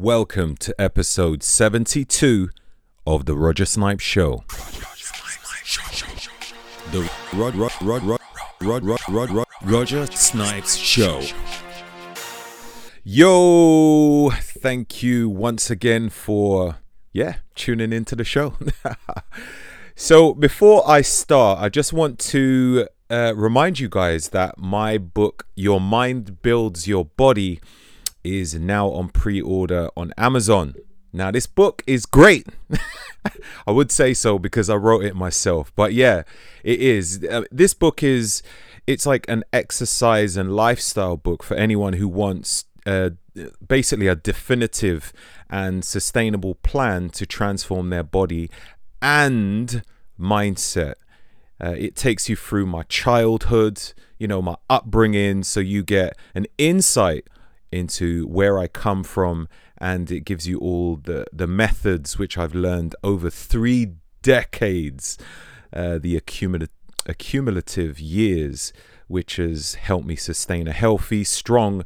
Welcome to episode 72 of the Roger Snipes Show. The Roger Snipes Show. Yo, thank you once again for yeah, tuning into the show. so before I start, I just want to uh, remind you guys that my book, Your Mind Builds Your Body, is now on pre order on Amazon. Now, this book is great. I would say so because I wrote it myself. But yeah, it is. Uh, this book is it's like an exercise and lifestyle book for anyone who wants uh, basically a definitive and sustainable plan to transform their body and mindset. Uh, it takes you through my childhood, you know, my upbringing, so you get an insight into where I come from, and it gives you all the the methods which I've learned over three decades, uh, the accumulative accumulative years, which has helped me sustain a healthy, strong,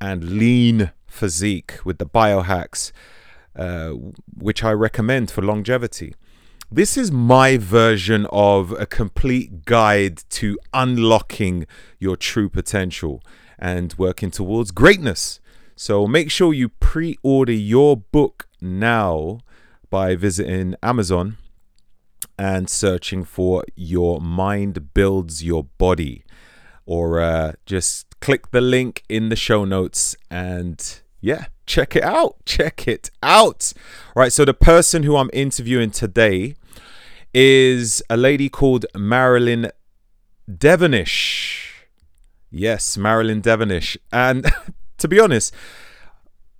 and lean physique with the biohacks, uh, which I recommend for longevity. This is my version of a complete guide to unlocking your true potential and working towards greatness. So make sure you pre order your book now by visiting Amazon and searching for Your Mind Builds Your Body. Or uh, just click the link in the show notes and yeah, check it out. Check it out. All right, so the person who I'm interviewing today is a lady called Marilyn Devonish. Yes, Marilyn Devonish. And to be honest,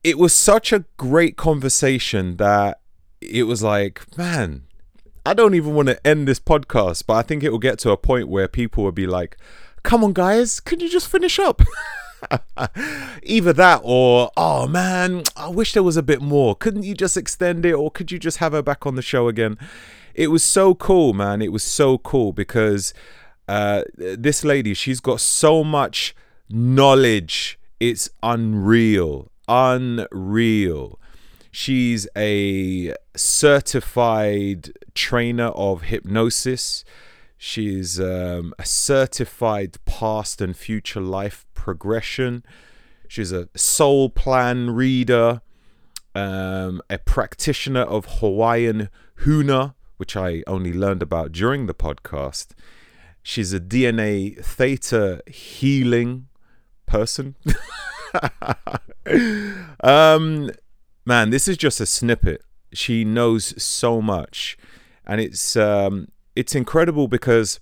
it was such a great conversation that it was like, man, I don't even want to end this podcast, but I think it will get to a point where people will be like, come on, guys, can you just finish up? Either that or, oh man, I wish there was a bit more. Couldn't you just extend it or could you just have her back on the show again? It was so cool, man. It was so cool because uh, this lady, she's got so much knowledge. It's unreal. Unreal. She's a certified trainer of hypnosis. She's um, a certified past and future life progression. She's a soul plan reader, um, a practitioner of Hawaiian Huna, which I only learned about during the podcast. She's a DNA theta healing person. um, man, this is just a snippet. She knows so much, and it's um, it's incredible because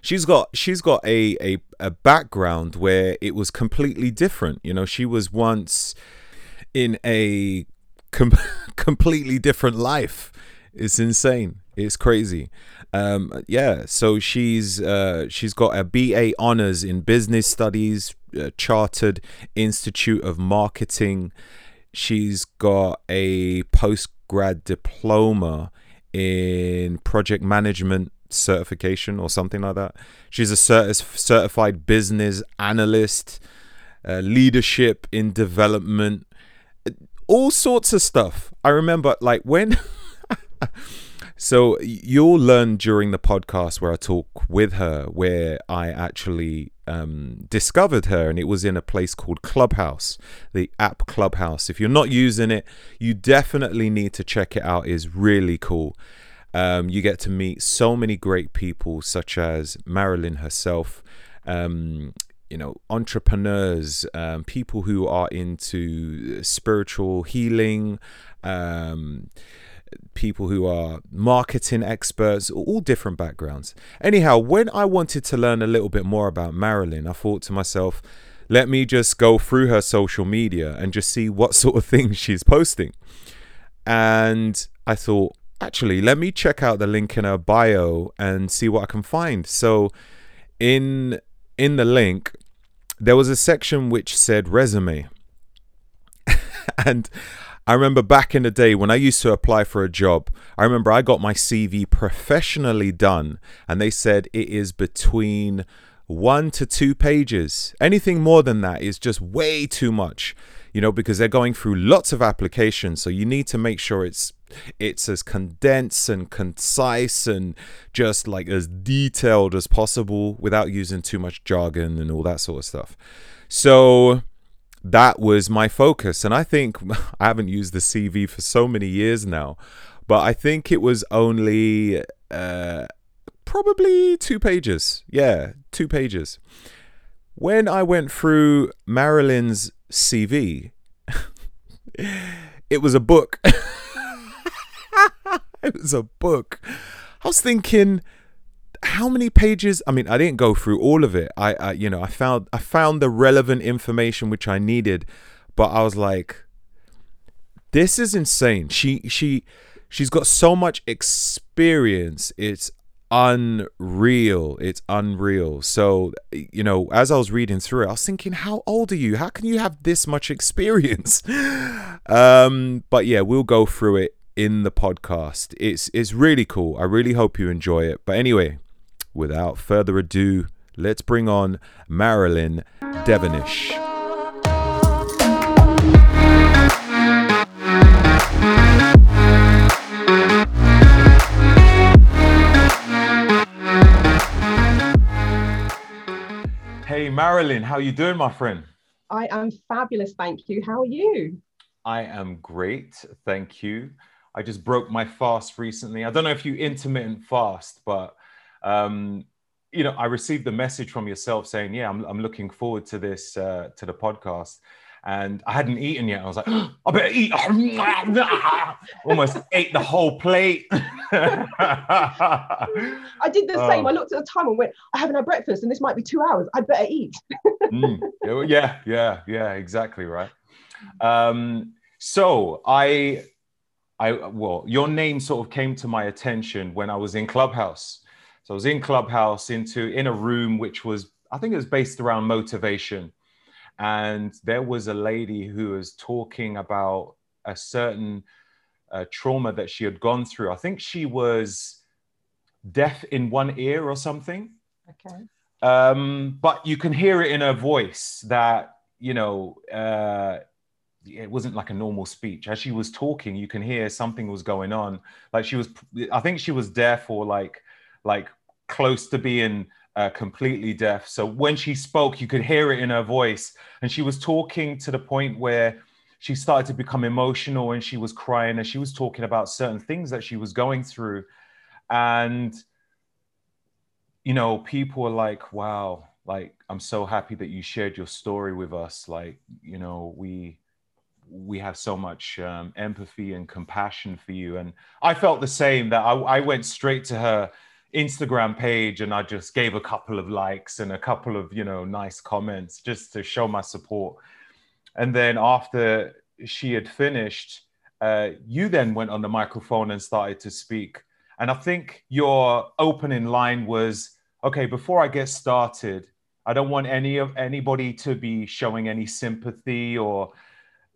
she's got she's got a, a a background where it was completely different. You know, she was once in a com- completely different life. It's insane. It's crazy. Um, yeah. So she's uh, she's got a BA honors in business studies, uh, Chartered Institute of Marketing. She's got a post grad diploma in project management certification or something like that. She's a certi- certified business analyst, uh, leadership in development, all sorts of stuff. I remember, like, when. so you'll learn during the podcast where I talk with her, where I actually um, discovered her, and it was in a place called Clubhouse, the app Clubhouse. If you're not using it, you definitely need to check it out. It's really cool. Um, you get to meet so many great people, such as Marilyn herself. Um, you know, entrepreneurs, um, people who are into spiritual healing, um, people who are marketing experts, all different backgrounds. Anyhow, when I wanted to learn a little bit more about Marilyn, I thought to myself, let me just go through her social media and just see what sort of things she's posting. And I thought, actually, let me check out the link in her bio and see what I can find. So, in in the link, there was a section which said resume, and I remember back in the day when I used to apply for a job, I remember I got my CV professionally done, and they said it is between one to two pages. Anything more than that is just way too much. you know, because they're going through lots of applications. So you need to make sure it's it's as condensed and concise and just like as detailed as possible without using too much jargon and all that sort of stuff. So that was my focus. And I think I haven't used the CV for so many years now, but I think it was only uh, probably two pages. Yeah, two pages. When I went through Marilyn's CV, it was a book. it was a book. I was thinking, how many pages? I mean, I didn't go through all of it. I, I, you know, I found I found the relevant information which I needed, but I was like, this is insane. She she she's got so much experience. It's unreal. It's unreal. So, you know, as I was reading through it, I was thinking, how old are you? How can you have this much experience? um, but yeah, we'll go through it in the podcast. It's it's really cool. I really hope you enjoy it. But anyway, without further ado, let's bring on Marilyn Devonish. Hey Marilyn, how you doing, my friend? I am fabulous, thank you. How are you? I am great, thank you. I just broke my fast recently. I don't know if you intermittent fast, but um, you know, I received the message from yourself saying, "Yeah, I'm, I'm looking forward to this uh, to the podcast." And I hadn't eaten yet. I was like, oh, "I better eat." Almost ate the whole plate. I did the same. I oh. looked at the time and went, "I haven't had breakfast, and this might be two hours. I'd better eat." mm. Yeah, yeah, yeah. Exactly right. Um, so I, I well, your name sort of came to my attention when I was in Clubhouse so I was in Clubhouse into in a room which was I think it was based around motivation, and there was a lady who was talking about a certain uh, trauma that she had gone through. I think she was deaf in one ear or something. Okay. Um, but you can hear it in her voice that you know uh, it wasn't like a normal speech. As she was talking, you can hear something was going on. Like she was, I think she was deaf or like like close to being uh, completely deaf. So when she spoke, you could hear it in her voice. And she was talking to the point where she started to become emotional and she was crying and she was talking about certain things that she was going through. And, you know, people were like, wow, like, I'm so happy that you shared your story with us. Like, you know, we, we have so much um, empathy and compassion for you. And I felt the same that I, I went straight to her Instagram page and I just gave a couple of likes and a couple of, you know, nice comments just to show my support. And then after she had finished, uh, you then went on the microphone and started to speak. And I think your opening line was, okay, before I get started, I don't want any of anybody to be showing any sympathy or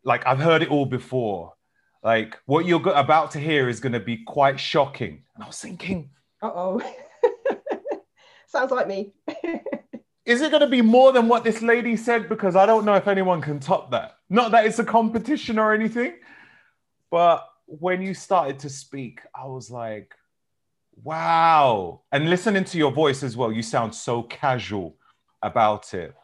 like I've heard it all before. Like what you're about to hear is going to be quite shocking. And I was thinking, uh oh. Sounds like me. Is it going to be more than what this lady said? Because I don't know if anyone can top that. Not that it's a competition or anything, but when you started to speak, I was like, wow. And listening to your voice as well, you sound so casual about it.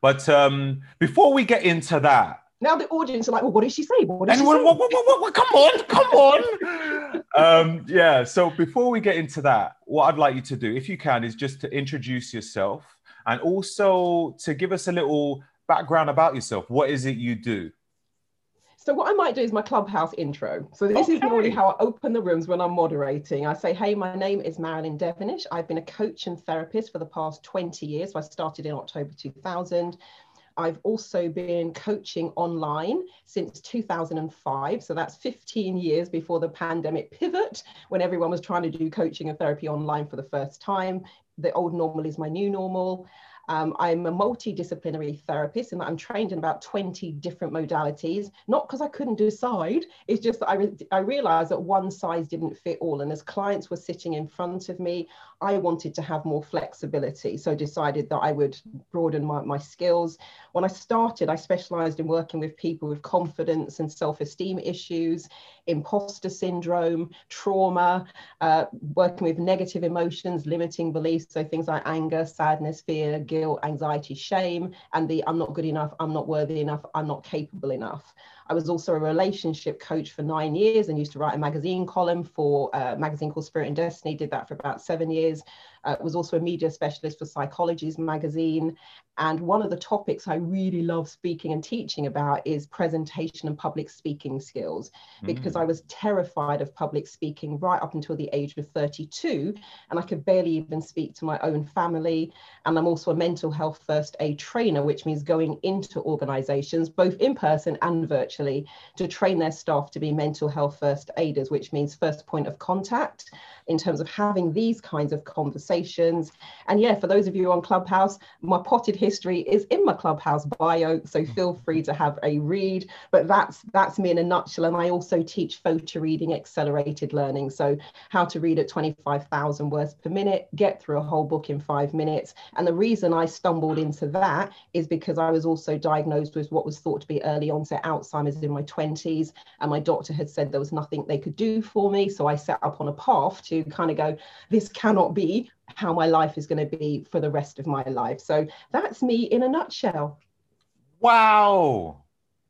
But um, before we get into that, now the audience are like, well, what did she say? What did and she what, say? What, what, what, come on, come on. um, yeah. So before we get into that, what I'd like you to do, if you can, is just to introduce yourself and also to give us a little background about yourself. What is it you do? So what I might do is my clubhouse intro. So this okay. is normally how I open the rooms when I'm moderating. I say, hey, my name is Marilyn Devonish. I've been a coach and therapist for the past 20 years. So I started in October 2000. I've also been coaching online since 2005. So that's 15 years before the pandemic pivot, when everyone was trying to do coaching and therapy online for the first time. The old normal is my new normal. Um, I'm a multidisciplinary therapist and I'm trained in about 20 different modalities, not because I couldn't decide, it's just that I, re- I realized that one size didn't fit all. And as clients were sitting in front of me, I wanted to have more flexibility. So decided that I would broaden my, my skills. When I started, I specialized in working with people with confidence and self esteem issues, imposter syndrome, trauma, uh, working with negative emotions, limiting beliefs. So things like anger, sadness, fear, guilt, anxiety, shame, and the I'm not good enough, I'm not worthy enough, I'm not capable enough. I was also a relationship coach for nine years and used to write a magazine column for a magazine called Spirit and Destiny, did that for about seven years is uh, was also a media specialist for Psychologies magazine. And one of the topics I really love speaking and teaching about is presentation and public speaking skills, because mm. I was terrified of public speaking right up until the age of 32. And I could barely even speak to my own family. And I'm also a mental health first aid trainer, which means going into organizations, both in person and virtually, to train their staff to be mental health first aiders, which means first point of contact in terms of having these kinds of conversations. And yeah, for those of you on Clubhouse, my potted history is in my Clubhouse bio, so hmm. feel free to have a read. But that's that's me in a nutshell. And I also teach photo reading accelerated learning. So how to read at 25,000 words per minute, get through a whole book in five minutes. And the reason I stumbled into that is because I was also diagnosed with what was thought to be early onset Alzheimer's in my 20s. And my doctor had said there was nothing they could do for me. So I set up on a path to kind of go, this cannot be how my life is going to be for the rest of my life. So that's me in a nutshell. Wow.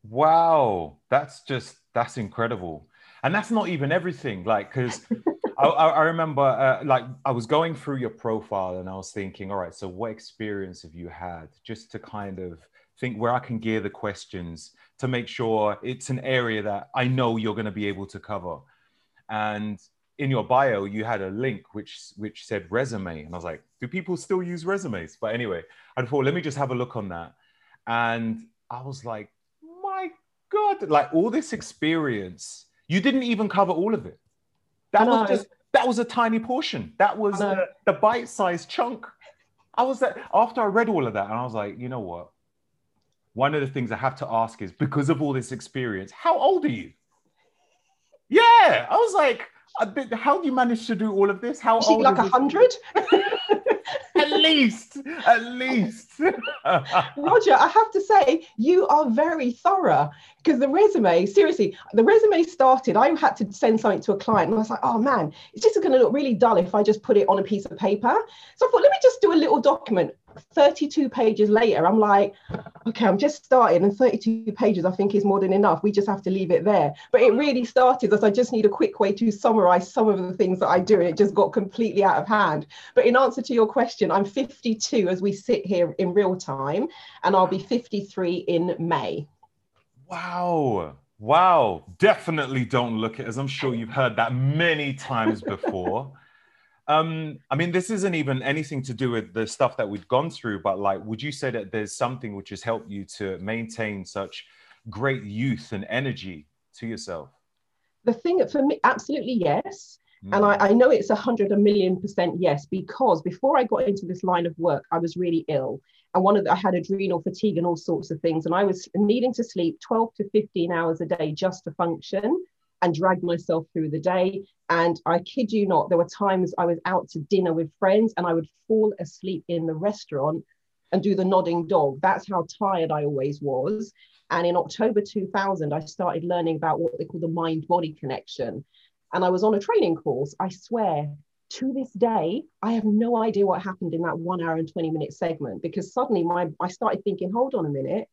Wow. That's just, that's incredible. And that's not even everything. Like, because I, I, remember, uh, like, I was going through your profile and I was thinking, all right, so what experience have you had? Just to kind of think where I can gear the questions to make sure it's an area that I know you're going to be able to cover. And in your bio you had a link which which said resume. And i was like do people still use resumes? But anyway i thought let me just have a look on that. And i was like my god like all this experience you didn't even cover all of it. That was just that was a tiny portion. That was the, the bite-sized chunk. I was that after i read all of that and i was like you know what? One of the things i have to ask is because of all this experience how old are you? Yeah i was like how do you manage to do all of this? How old? Like a hundred. at least, at least. Roger, I have to say, you are very thorough because the resume, seriously, the resume started. I had to send something to a client, and I was like, oh man, it's just going to look really dull if I just put it on a piece of paper. So I thought, let me just do a little document. 32 pages later, I'm like, okay, I'm just starting, and 32 pages I think is more than enough. We just have to leave it there. But it really started as I just need a quick way to summarize some of the things that I do, and it just got completely out of hand. But in answer to your question, I'm 52 as we sit here in real time, and I'll be 53 in May. Wow. Wow. Definitely don't look at as I'm sure you've heard that many times before. Um, I mean, this isn't even anything to do with the stuff that we've gone through, but like, would you say that there's something which has helped you to maintain such great youth and energy to yourself? The thing for me, absolutely yes. Mm. And I, I know it's a hundred a million percent yes, because before I got into this line of work, I was really ill. And one of the, I had adrenal fatigue and all sorts of things. And I was needing to sleep 12 to 15 hours a day just to function and drag myself through the day. And I kid you not, there were times I was out to dinner with friends and I would fall asleep in the restaurant and do the nodding dog. That's how tired I always was. And in October 2000, I started learning about what they call the mind body connection. And I was on a training course. I swear, to this day, I have no idea what happened in that one hour and 20 minute segment because suddenly my, I started thinking, hold on a minute.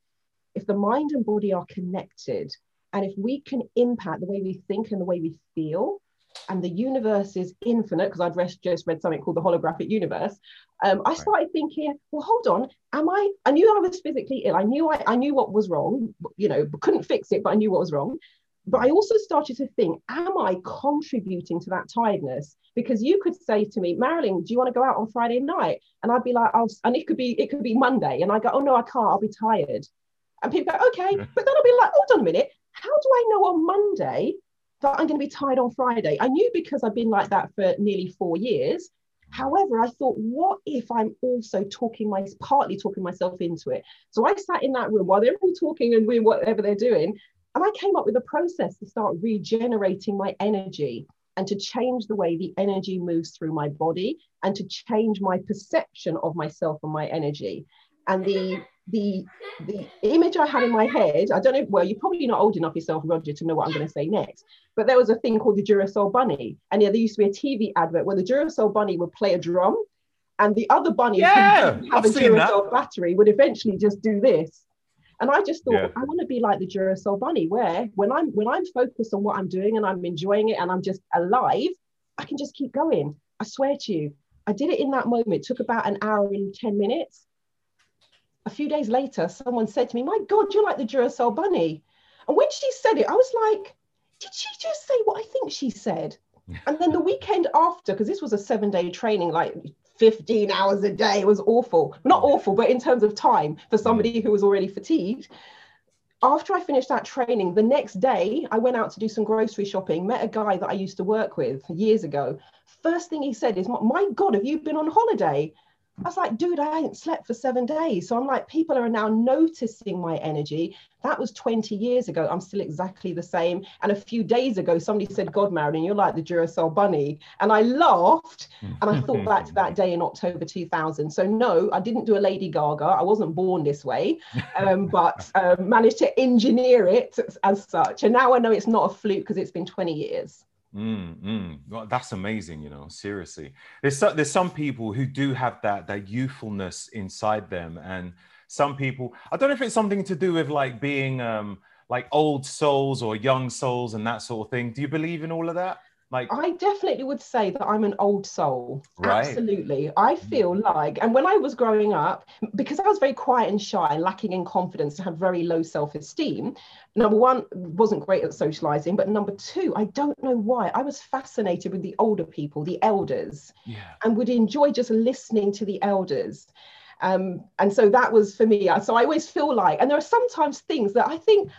If the mind and body are connected, and if we can impact the way we think and the way we feel, and the universe is infinite, because I'd just read something called the holographic universe, um, I started thinking, well, hold on, am I? I knew I was physically ill. I knew I, I knew what was wrong. You know, couldn't fix it, but I knew what was wrong. But I also started to think, am I contributing to that tiredness? Because you could say to me, Marilyn, do you want to go out on Friday night? And I'd be like, I'll, and it could be it could be Monday, and I go, oh no, I can't. I'll be tired. And people go, okay, but then I'll be like, hold on a minute how do I know on Monday that I'm going to be tired on Friday? I knew because I've been like that for nearly four years. However, I thought, what if I'm also talking my partly talking myself into it? So I sat in that room while they're all talking and doing whatever they're doing. And I came up with a process to start regenerating my energy and to change the way the energy moves through my body and to change my perception of myself and my energy. And the the the image I had in my head, I don't know, well, you're probably not old enough yourself, Roger, to know what I'm going to say next. But there was a thing called the Duracell Bunny. And yeah, there used to be a TV advert where the Duracell Bunny would play a drum and the other bunny yeah, who have I've a Duracell that. battery would eventually just do this. And I just thought yeah. I want to be like the Duracell bunny, where when I'm when I'm focused on what I'm doing and I'm enjoying it and I'm just alive, I can just keep going. I swear to you, I did it in that moment. It took about an hour and 10 minutes a few days later, someone said to me, My God, you're like the Duracell bunny. And when she said it, I was like, Did she just say what I think she said? and then the weekend after, because this was a seven day training, like 15 hours a day, it was awful. Not mm. awful, but in terms of time for mm. somebody who was already fatigued. After I finished that training, the next day I went out to do some grocery shopping, met a guy that I used to work with years ago. First thing he said is, My God, have you been on holiday? I was like, dude, I ain't slept for seven days. So I'm like, people are now noticing my energy. That was 20 years ago. I'm still exactly the same. And a few days ago, somebody said, God, Marilyn, you're like the Duracell bunny. And I laughed and I thought back to that day in October 2000. So, no, I didn't do a Lady Gaga. I wasn't born this way, um, but um, managed to engineer it as such. And now I know it's not a fluke because it's been 20 years. Mm, mm. Well, that's amazing, you know. Seriously, there's so, there's some people who do have that that youthfulness inside them, and some people. I don't know if it's something to do with like being um, like old souls or young souls and that sort of thing. Do you believe in all of that? Like I definitely would say that I'm an old soul. Right. Absolutely. I feel like, and when I was growing up, because I was very quiet and shy, lacking in confidence, and had very low self-esteem. Number one, wasn't great at socializing, but number two, I don't know why. I was fascinated with the older people, the elders, yeah. and would enjoy just listening to the elders. Um, and so that was for me. So I always feel like, and there are sometimes things that I think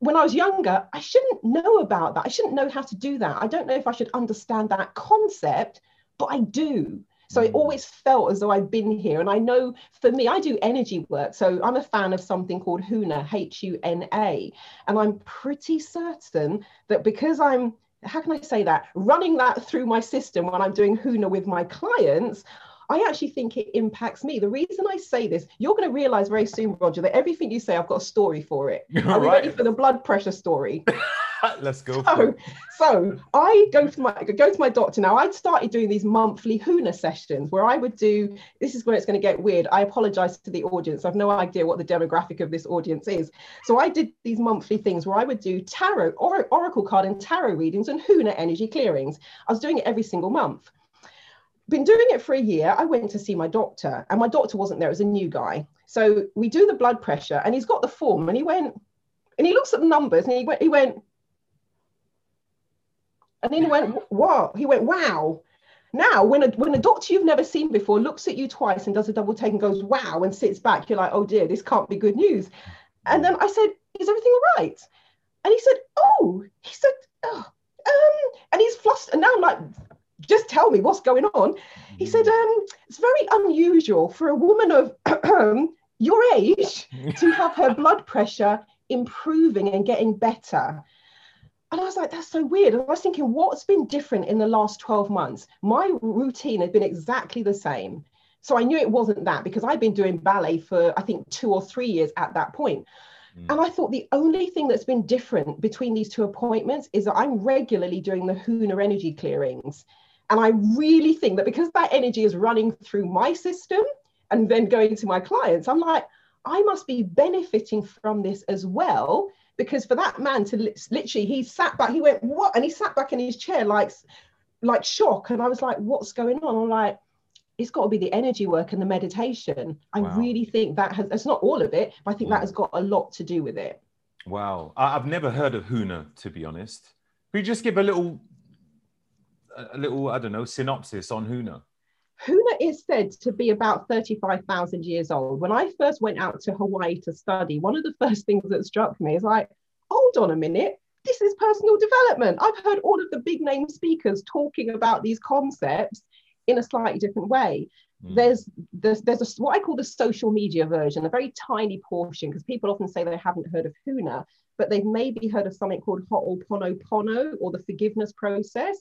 when I was younger, I shouldn't know about that. I shouldn't know how to do that. I don't know if I should understand that concept, but I do. So it mm. always felt as though I'd been here. And I know for me, I do energy work. So I'm a fan of something called Huna, H U N A. And I'm pretty certain that because I'm, how can I say that? Running that through my system when I'm doing Huna with my clients, I actually think it impacts me. The reason I say this, you're going to realize very soon, Roger, that everything you say, I've got a story for it. Are we ready for the blood pressure story? Let's go. So, so I go to my go to my doctor now. I'd started doing these monthly Huna sessions where I would do. This is where it's going to get weird. I apologize to the audience. I've no idea what the demographic of this audience is. So I did these monthly things where I would do tarot, or, oracle card, and tarot readings and Huna energy clearings. I was doing it every single month been doing it for a year. I went to see my doctor, and my doctor wasn't there. It was a new guy. So we do the blood pressure, and he's got the form, and he went, and he looks at the numbers, and he went, he went, and then he went, what? He went, wow. Now, when a when a doctor you've never seen before looks at you twice and does a double take and goes, wow, and sits back, you're like, oh dear, this can't be good news. And then I said, is everything all right? And he said, oh, he said, oh, um, and he's flustered. And now I'm like, just tell me what's going on. He mm. said, um, it's very unusual for a woman of your age to have her blood pressure improving and getting better. And I was like, that's so weird. And I was thinking, what's been different in the last 12 months? My routine had been exactly the same. So I knew it wasn't that because I'd been doing ballet for, I think, two or three years at that point. Mm. And I thought the only thing that's been different between these two appointments is that I'm regularly doing the Huna energy clearings. And I really think that because that energy is running through my system and then going to my clients, I'm like, I must be benefiting from this as well. Because for that man to literally, he sat back, he went, What? And he sat back in his chair like, like shock. And I was like, What's going on? I'm like, it's got to be the energy work and the meditation. I wow. really think that has, it's not all of it, but I think that mm. has got a lot to do with it. Wow. I've never heard of Huna, to be honest. Could you just give a little a little, I don't know, synopsis on Huna? Huna is said to be about 35,000 years old. When I first went out to Hawaii to study, one of the first things that struck me is like, hold on a minute, this is personal development. I've heard all of the big name speakers talking about these concepts in a slightly different way. Mm. There's, there's there's a, what I call the social media version, a very tiny portion, because people often say they haven't heard of Huna, but they've maybe heard of something called Ho'oponopono or the forgiveness process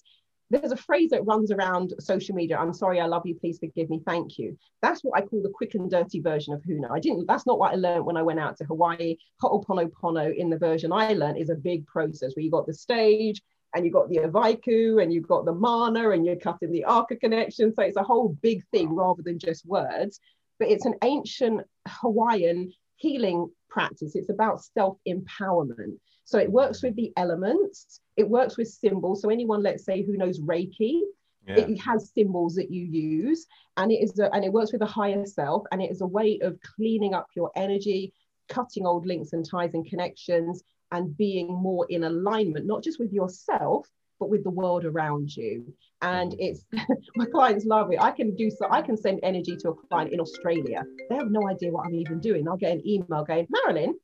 there's a phrase that runs around social media i'm sorry i love you please forgive me thank you that's what i call the quick and dirty version of huna i didn't that's not what i learned when i went out to hawaii ho'oponopono in the version i learned is a big process where you got the stage and you've got the Evaiki and you've got the mana and you're cutting the Aka connection. So it's a whole big thing rather than just words. But it's an ancient Hawaiian healing practice. It's about self empowerment. So it works with the elements, it works with symbols. So anyone, let's say, who knows Reiki, yeah. it has symbols that you use, and it is a, and it works with a higher self, and it is a way of cleaning up your energy, cutting old links and ties and connections, and being more in alignment, not just with yourself, but with the world around you. And mm. it's my clients love it. I can do so. I can send energy to a client in Australia. They have no idea what I'm even doing. I'll get an email going, Marilyn,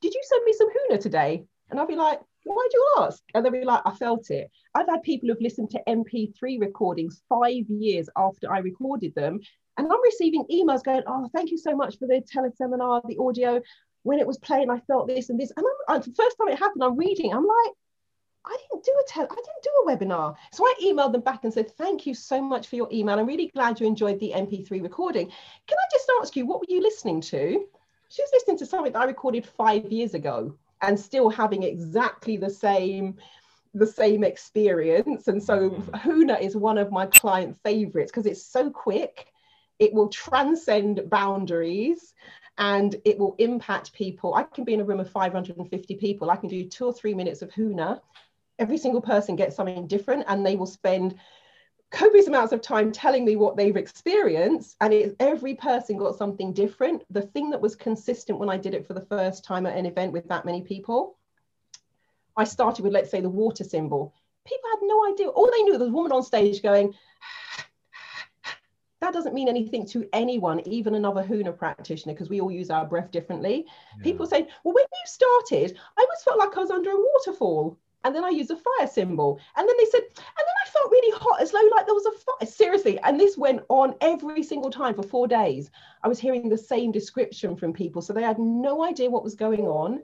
did you send me some Huna today? And I'll be like, why'd you ask? And they'll be like, I felt it. I've had people who've listened to MP3 recordings five years after I recorded them. And I'm receiving emails going, oh, thank you so much for the teleseminar, the audio. When it was playing, I felt this and this. And I'm, the first time it happened, I'm reading, I'm like, I didn't do a tel- I didn't do a webinar. So I emailed them back and said, thank you so much for your email. I'm really glad you enjoyed the MP3 recording. Can I just ask you, what were you listening to? She was listening to something that I recorded five years ago and still having exactly the same the same experience. And so mm. Huna is one of my client favorites because it's so quick. It will transcend boundaries and it will impact people. I can be in a room of 550 people. I can do two or three minutes of Huna. Every single person gets something different and they will spend copious amounts of time telling me what they've experienced and it, every person got something different. The thing that was consistent when i did it for the first time at an event with that many people i started with let's say the water symbol. People had no idea. All they knew was a woman on stage going that doesn't mean anything to anyone even another huna practitioner because we all use our breath differently. Yeah. people say well when you started i always felt like i was under a waterfall and then I used a fire symbol. And then they said, and then I felt really hot, as though like there was a fire. Seriously. And this went on every single time for four days. I was hearing the same description from people. So they had no idea what was going on,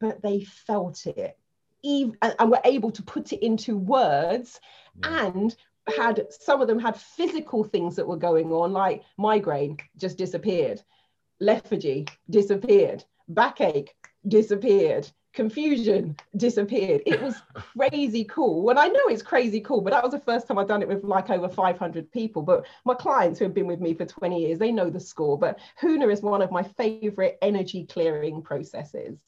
but they felt it. Even, and, and were able to put it into words yeah. and had some of them had physical things that were going on, like migraine just disappeared, lethargy disappeared, backache disappeared confusion disappeared. It was crazy cool. And I know it's crazy cool, but that was the first time I've done it with like over 500 people. But my clients who have been with me for 20 years, they know the score. But Huna is one of my favorite energy clearing processes.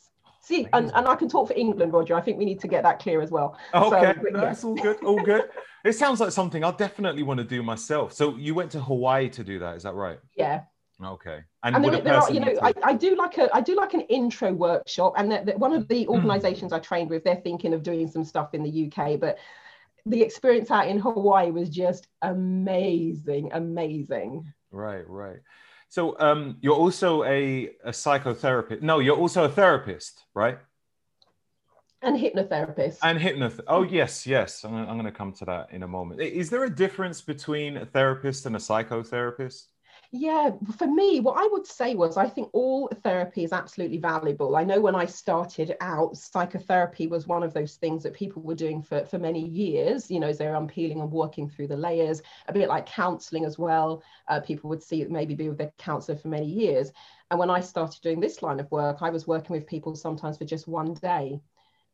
See, and, and I can talk for England, Roger. I think we need to get that clear as well. Okay, so, no, that's all good. All good. it sounds like something I'll definitely want to do myself. So you went to Hawaii to do that, is that right? Yeah. Okay. And, and there, there are, you know, I, I, do like a I do like an intro workshop, and that, that one of the hmm. organisations I trained with, they're thinking of doing some stuff in the UK, but the experience out in Hawaii was just amazing, amazing. Right, right. So um, you're also a, a psychotherapist. No, you're also a therapist, right? And hypnotherapist. And hypnoth. Oh yes, yes. I'm, I'm going to come to that in a moment. Is there a difference between a therapist and a psychotherapist? Yeah, for me, what I would say was I think all therapy is absolutely valuable. I know when I started out, psychotherapy was one of those things that people were doing for, for many years, you know, as they're unpeeling and working through the layers, a bit like counseling as well. Uh, people would see maybe be with their counselor for many years. And when I started doing this line of work, I was working with people sometimes for just one day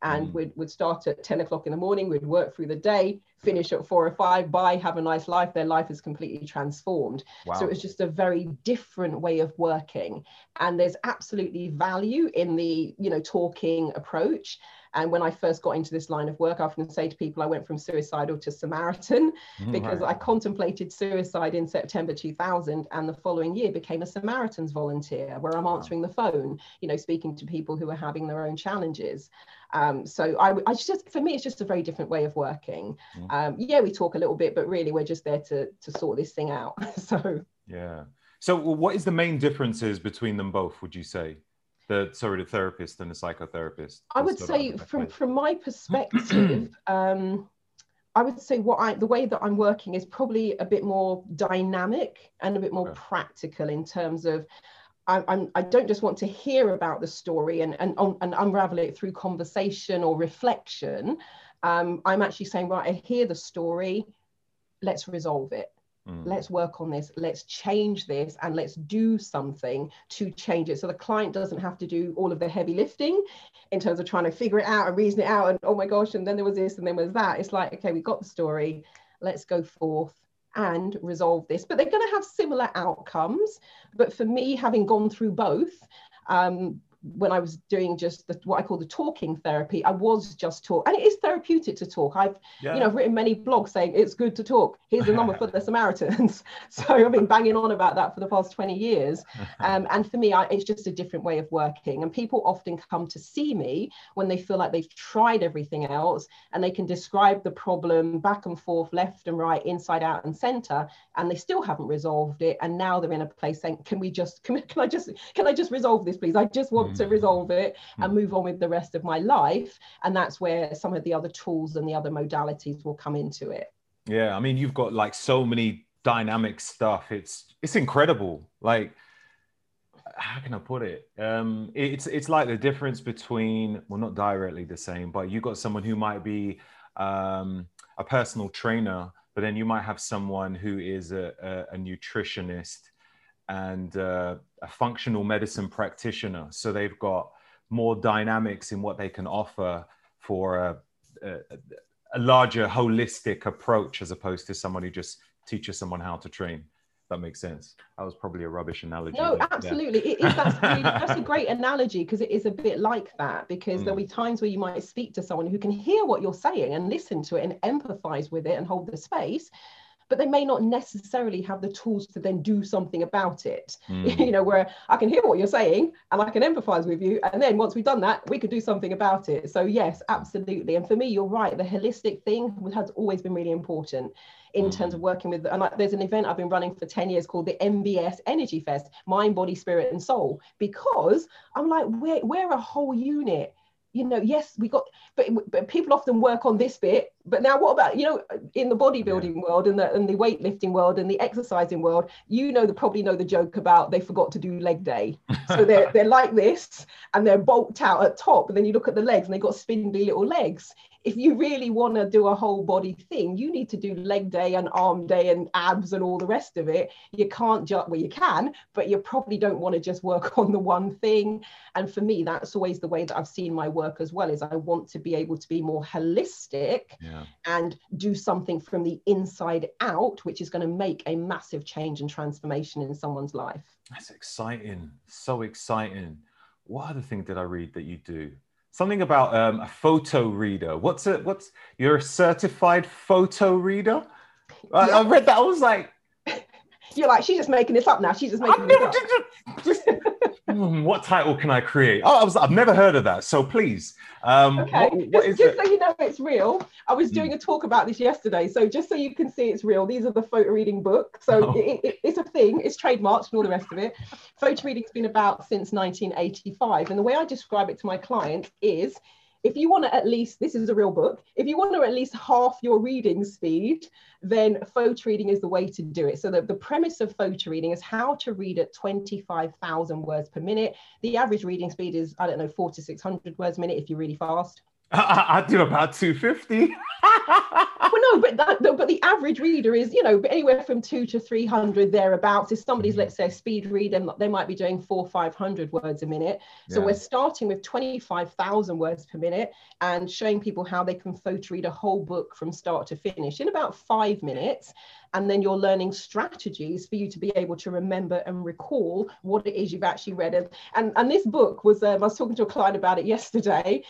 and mm. we'd, we'd start at 10 o'clock in the morning we'd work through the day finish at four or five bye have a nice life their life is completely transformed wow. so it was just a very different way of working and there's absolutely value in the you know talking approach and when I first got into this line of work, I often say to people, I went from suicidal to Samaritan mm, because right. I contemplated suicide in September 2000 and the following year became a Samaritan's volunteer where I'm answering the phone, you know, speaking to people who are having their own challenges. Um, so I, I, just, for me, it's just a very different way of working. Mm. Um, yeah, we talk a little bit, but really we're just there to, to sort this thing out. so, yeah. So what is the main differences between them both, would you say? The sorry the therapist and the psychotherapist i would say from from my perspective um I would say what I the way that I'm working is probably a bit more dynamic and a bit more practical in terms of I, I'm, I don't just want to hear about the story and, and, and unravel it through conversation or reflection. Um, I'm actually saying, right, I hear the story, let's resolve it. Mm. Let's work on this. Let's change this and let's do something to change it. So the client doesn't have to do all of the heavy lifting in terms of trying to figure it out and reason it out. And oh my gosh, and then there was this and then was that. It's like, okay, we got the story. Let's go forth and resolve this. But they're going to have similar outcomes. But for me, having gone through both, um, when I was doing just the, what I call the talking therapy, I was just talk, and it is therapeutic to talk. I've, yeah. you know, I've written many blogs saying it's good to talk. Here's the number for the Samaritans. So I've been banging on about that for the past 20 years. Um, and for me, I, it's just a different way of working. And people often come to see me when they feel like they've tried everything else and they can describe the problem back and forth, left and right, inside out and center, and they still haven't resolved it. And now they're in a place saying, can we just, can, can I just, can I just resolve this, please? I just want to resolve it and hmm. move on with the rest of my life. And that's where some of the other tools and the other modalities will come into it. Yeah, I mean, you've got like so many dynamic stuff. It's it's incredible. Like, how can I put it? Um, it's it's like the difference between well, not directly the same, but you've got someone who might be um, a personal trainer, but then you might have someone who is a, a, a nutritionist and uh, a functional medicine practitioner. So they've got more dynamics in what they can offer for a, a, a larger holistic approach as opposed to someone who just teaches someone how to train that makes sense. That was probably a rubbish analogy. No, absolutely. Yeah. It is, that's, really, that's a great analogy because it is a bit like that. Because mm. there'll be times where you might speak to someone who can hear what you're saying and listen to it and empathize with it and hold the space but they may not necessarily have the tools to then do something about it. Mm. You know, where I can hear what you're saying and I can empathize with you. And then once we've done that, we could do something about it. So, yes, absolutely. And for me, you're right. The holistic thing has always been really important in mm. terms of working with and like, there's an event I've been running for 10 years called the MBS Energy Fest mind body spirit and soul because I'm like we're, we're a whole unit you know, yes, we got, but, but people often work on this bit. But now, what about you know, in the bodybuilding yeah. world and the and the weightlifting world and the exercising world, you know, they probably know the joke about they forgot to do leg day. So they're they're like this and they're bulked out at top, and then you look at the legs and they've got spindly little legs if you really want to do a whole body thing, you need to do leg day and arm day and abs and all the rest of it. You can't just, well, you can, but you probably don't want to just work on the one thing. And for me, that's always the way that I've seen my work as well, is I want to be able to be more holistic yeah. and do something from the inside out, which is going to make a massive change and transformation in someone's life. That's exciting. So exciting. What other thing did I read that you do? Something about um, a photo reader. What's it? What's you're a certified photo reader? Yeah. I, I, read that. I was like, you're like, she's just making this up now. She's just making this up. Just, what title can I create? Oh, I was, I've never heard of that. So please, um, okay. What, what just, just so you know it's real, I was doing mm. a talk about this yesterday. So just so you can see it's real, these are the photo reading books. So oh. it, it, it's a thing. It's trademarked and all the rest of it. Photo reading's been about since 1985, and the way I describe it to my clients is if you want to at least, this is a real book, if you want to at least half your reading speed, then photo reading is the way to do it. So the, the premise of photo reading is how to read at 25,000 words per minute. The average reading speed is, I don't know, four to 600 words a minute if you're really fast. I, I do about 250. well, no, but that, but the average reader is, you know, anywhere from two to 300 thereabouts. If somebody's, mm-hmm. let's say, a speed reader, they might be doing four, 500 words a minute. So yeah. we're starting with 25,000 words per minute and showing people how they can photo read a whole book from start to finish in about five minutes. And then you're learning strategies for you to be able to remember and recall what it is you've actually read. And, and, and this book was, um, I was talking to a client about it yesterday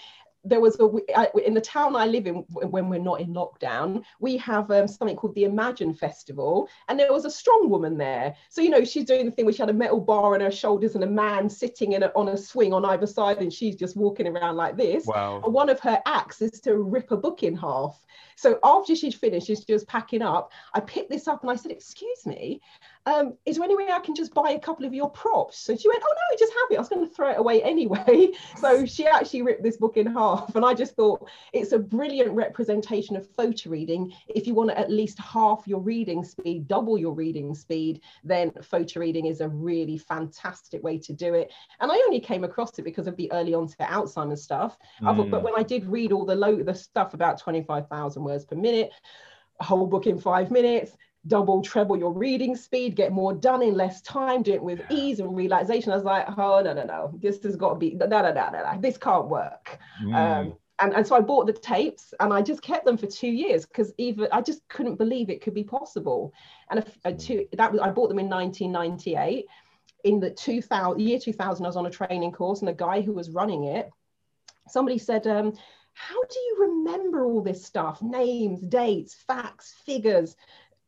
there was a in the town I live in when we're not in lockdown, we have um, something called the Imagine Festival, and there was a strong woman there. So you know she's doing the thing where she had a metal bar on her shoulders and a man sitting in a, on a swing on either side, and she's just walking around like this. Wow! And one of her acts is to rip a book in half. So after she'd finished, she's just packing up. I picked this up and I said, "Excuse me." Um, is there any way I can just buy a couple of your props? So she went, oh no, just have it. I was going to throw it away anyway. so she actually ripped this book in half. And I just thought it's a brilliant representation of photo reading. If you want to at least half your reading speed, double your reading speed, then photo reading is a really fantastic way to do it. And I only came across it because of the early onset Alzheimer's stuff. Mm. But when I did read all the low, the stuff about 25,000 words per minute, a whole book in five minutes, double, treble your reading speed, get more done in less time, do it with ease and relaxation. I was like, oh, no, no, no, this has got to be, no, no, no, no, no, this can't work. Mm. Um, and, and so I bought the tapes and I just kept them for two years because even I just couldn't believe it could be possible. And a, a two, that was I bought them in 1998. In the 2000 year 2000, I was on a training course, and the guy who was running it, somebody said, um, "How do you remember all this stuff? Names, dates, facts, figures."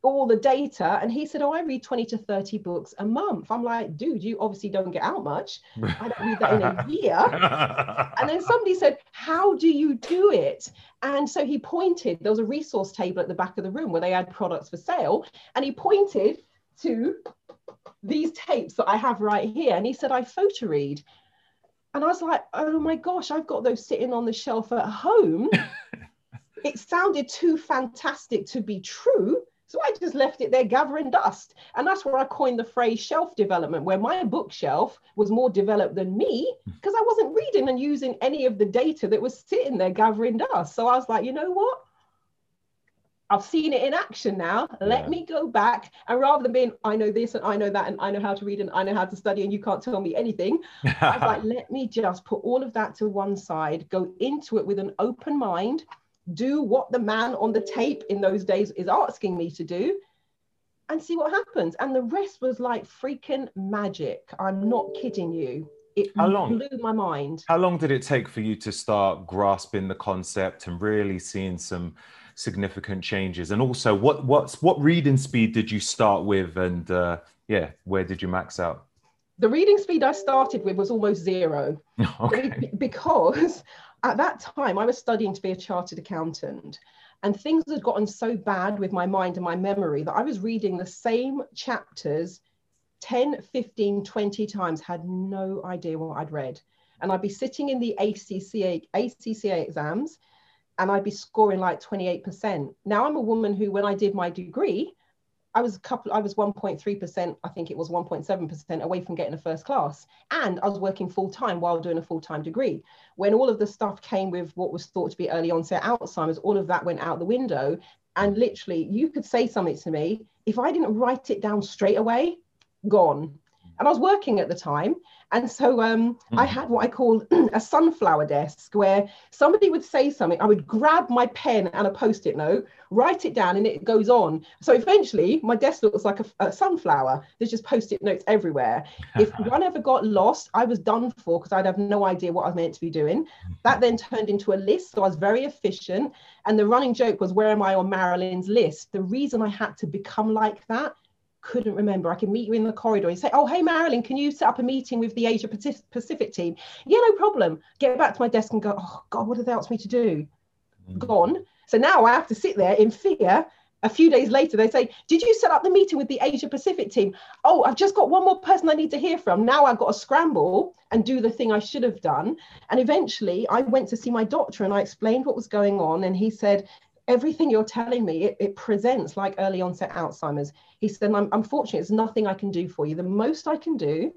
All the data and he said oh i read 20 to 30 books a month. I'm like dude you obviously don't get out much. I don't read that in a year. And then somebody said how do you do it? And so he pointed there was a resource table at the back of the room where they had products for sale and he pointed to these tapes that i have right here and he said i photo read. And i was like oh my gosh i've got those sitting on the shelf at home. It sounded too fantastic to be true so I just left it there gathering dust. And that's where I coined the phrase shelf development, where my bookshelf was more developed than me hmm. because I wasn't reading and using any of the data that was sitting there gathering dust. So I was like, you know what? I've seen it in action now. Let yeah. me go back. And rather than being, I know this and I know that and I know how to read and I know how to study and you can't tell me anything, I was like, let me just put all of that to one side, go into it with an open mind do what the man on the tape in those days is asking me to do and see what happens. And the rest was like freaking magic. I'm not kidding you. It how long, blew my mind. How long did it take for you to start grasping the concept and really seeing some significant changes? And also, what what's what reading speed did you start with? And uh, yeah, where did you max out? The reading speed I started with was almost zero. okay. Because at that time, I was studying to be a chartered accountant. And things had gotten so bad with my mind and my memory that I was reading the same chapters 10, 15, 20 times, had no idea what I'd read. And I'd be sitting in the ACCA, ACCA exams and I'd be scoring like 28%. Now I'm a woman who, when I did my degree, I was a couple, I was 1.3%, I think it was 1.7% away from getting a first class. And I was working full time while doing a full time degree. When all of the stuff came with what was thought to be early onset Alzheimer's, all of that went out the window. And literally, you could say something to me. If I didn't write it down straight away, gone and I was working at the time. And so um, mm. I had what I called a sunflower desk where somebody would say something, I would grab my pen and a post it note, write it down, and it goes on. So eventually, my desk looks like a, a sunflower. There's just post it notes everywhere. if one ever got lost, I was done for because I'd have no idea what I was meant to be doing. That then turned into a list. So I was very efficient. And the running joke was, Where am I on Marilyn's list? The reason I had to become like that couldn't remember. I can meet you in the corridor and say, Oh, hey, Marilyn, can you set up a meeting with the Asia Pacific team? Yeah, no problem. Get back to my desk and go, Oh, God, what do they ask me to do? Mm. Gone. So now I have to sit there in fear. A few days later, they say, Did you set up the meeting with the Asia Pacific team? Oh, I've just got one more person I need to hear from. Now I've got to scramble and do the thing I should have done. And eventually, I went to see my doctor and I explained what was going on. And he said, everything you're telling me, it, it, presents like early onset Alzheimer's. He said, I'm unfortunately, there's nothing I can do for you. The most I can do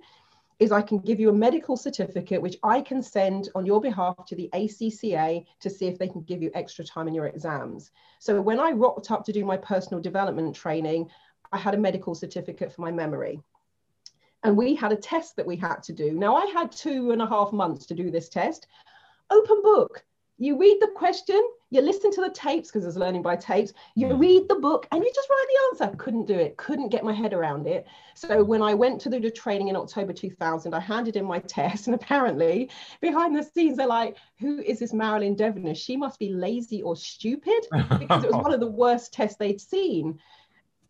is I can give you a medical certificate, which I can send on your behalf to the ACCA to see if they can give you extra time in your exams. So when I rocked up to do my personal development training, I had a medical certificate for my memory. And we had a test that we had to do. Now I had two and a half months to do this test. Open book. You read the question, you listen to the tapes because it's learning by tapes you mm. read the book and you just write the answer. Couldn't do it couldn't get my head around it. So when i went to do the training in october 2000 i handed in my test and apparently behind the scenes they're like who is this marilyn devonish she must be lazy or stupid because it was one of the worst tests they'd seen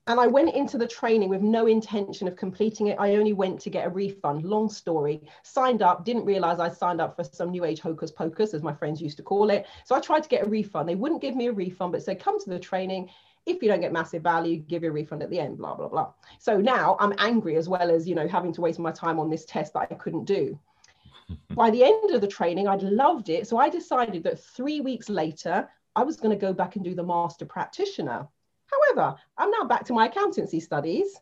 And I went into the training with no intention of completing it. I only went to get a refund. Long story. Signed up, didn't realize I signed up for some new age hocus pocus, as my friends used to call it. So I tried to get a refund. They wouldn't give me a refund, but said, come to the training. If you don't get massive value, give you a refund at the end, blah, blah, blah. So now I'm angry as well as, you know, having to waste my time on this test that I couldn't do. By the end of the training, I'd loved it. So I decided that three weeks later, I was going to go back and do the master practitioner. However, I'm now back to my accountancy studies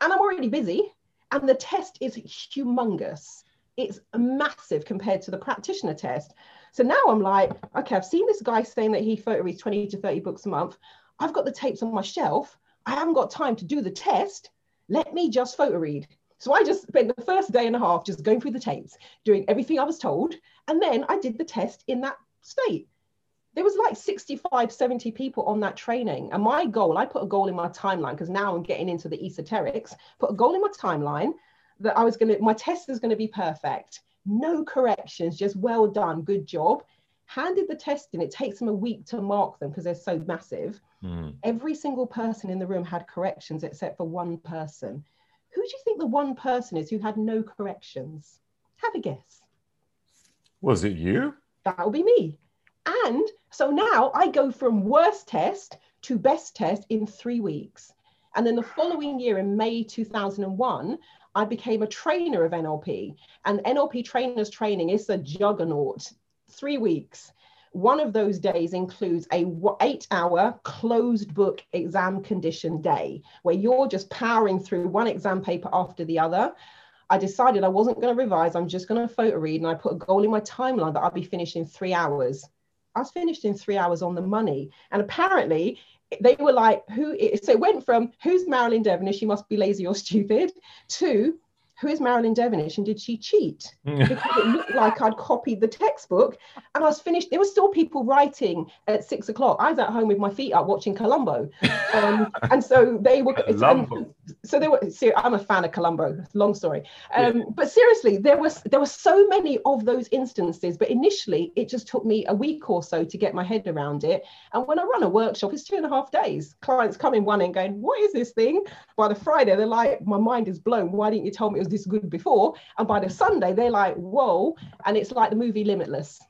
and I'm already busy. And the test is humongous. It's massive compared to the practitioner test. So now I'm like, okay, I've seen this guy saying that he photo reads 20 to 30 books a month. I've got the tapes on my shelf. I haven't got time to do the test. Let me just photo read. So I just spent the first day and a half just going through the tapes, doing everything I was told. And then I did the test in that state there was like 65 70 people on that training. And my goal i put a goal in my timeline because now i'm getting into the esoterics put a goal in my timeline that i was going to my test is going to be perfect. No corrections just well done good job. Handed the test in. It takes them a week to mark them because they're so massive. Mm. every single person in the room had corrections except for one person. Who do you think the one person is who had no corrections? Have a guess. Was it you? That will be me and so now I go from worst test to best test in three weeks. And then the following year, in May 2001, I became a trainer of NLP. And NLP trainers training is a juggernaut, three weeks. One of those days includes a eight hour closed book exam condition day where you're just powering through one exam paper after the other. I decided I wasn't going to revise. I'm just going to photo read. And I put a goal in my timeline that I'll be finished in three hours. I was finished in three hours on the money. And apparently, they were like, who is, so it went from who's Marilyn Devonish, she must be lazy or stupid, to who is Marilyn Devonish and did she cheat? because it looked like I'd copied the textbook and I was finished. There were still people writing at six o'clock. I was at home with my feet up watching Columbo. Um, and so they were, so they were, see, I'm a fan of Columbo, long story. Um, yeah. But seriously, there was, there were so many of those instances, but initially it just took me a week or so to get my head around it. And when I run a workshop, it's two and a half days. Clients come in one and going, what is this thing? By the Friday, they're like, my mind is blown. Why didn't you tell me it was this good before. And by the Sunday, they're like, whoa. And it's like the movie Limitless.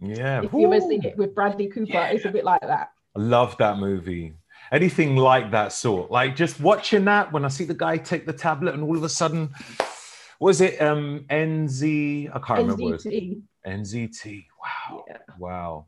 Yeah. If you ever seen it with Bradley Cooper, yeah. it's a bit like that. I love that movie. Anything like that sort. Like just watching that when I see the guy take the tablet and all of a sudden, was it um NZ? I can't NZT. remember. NZT. Wow. Yeah. Wow.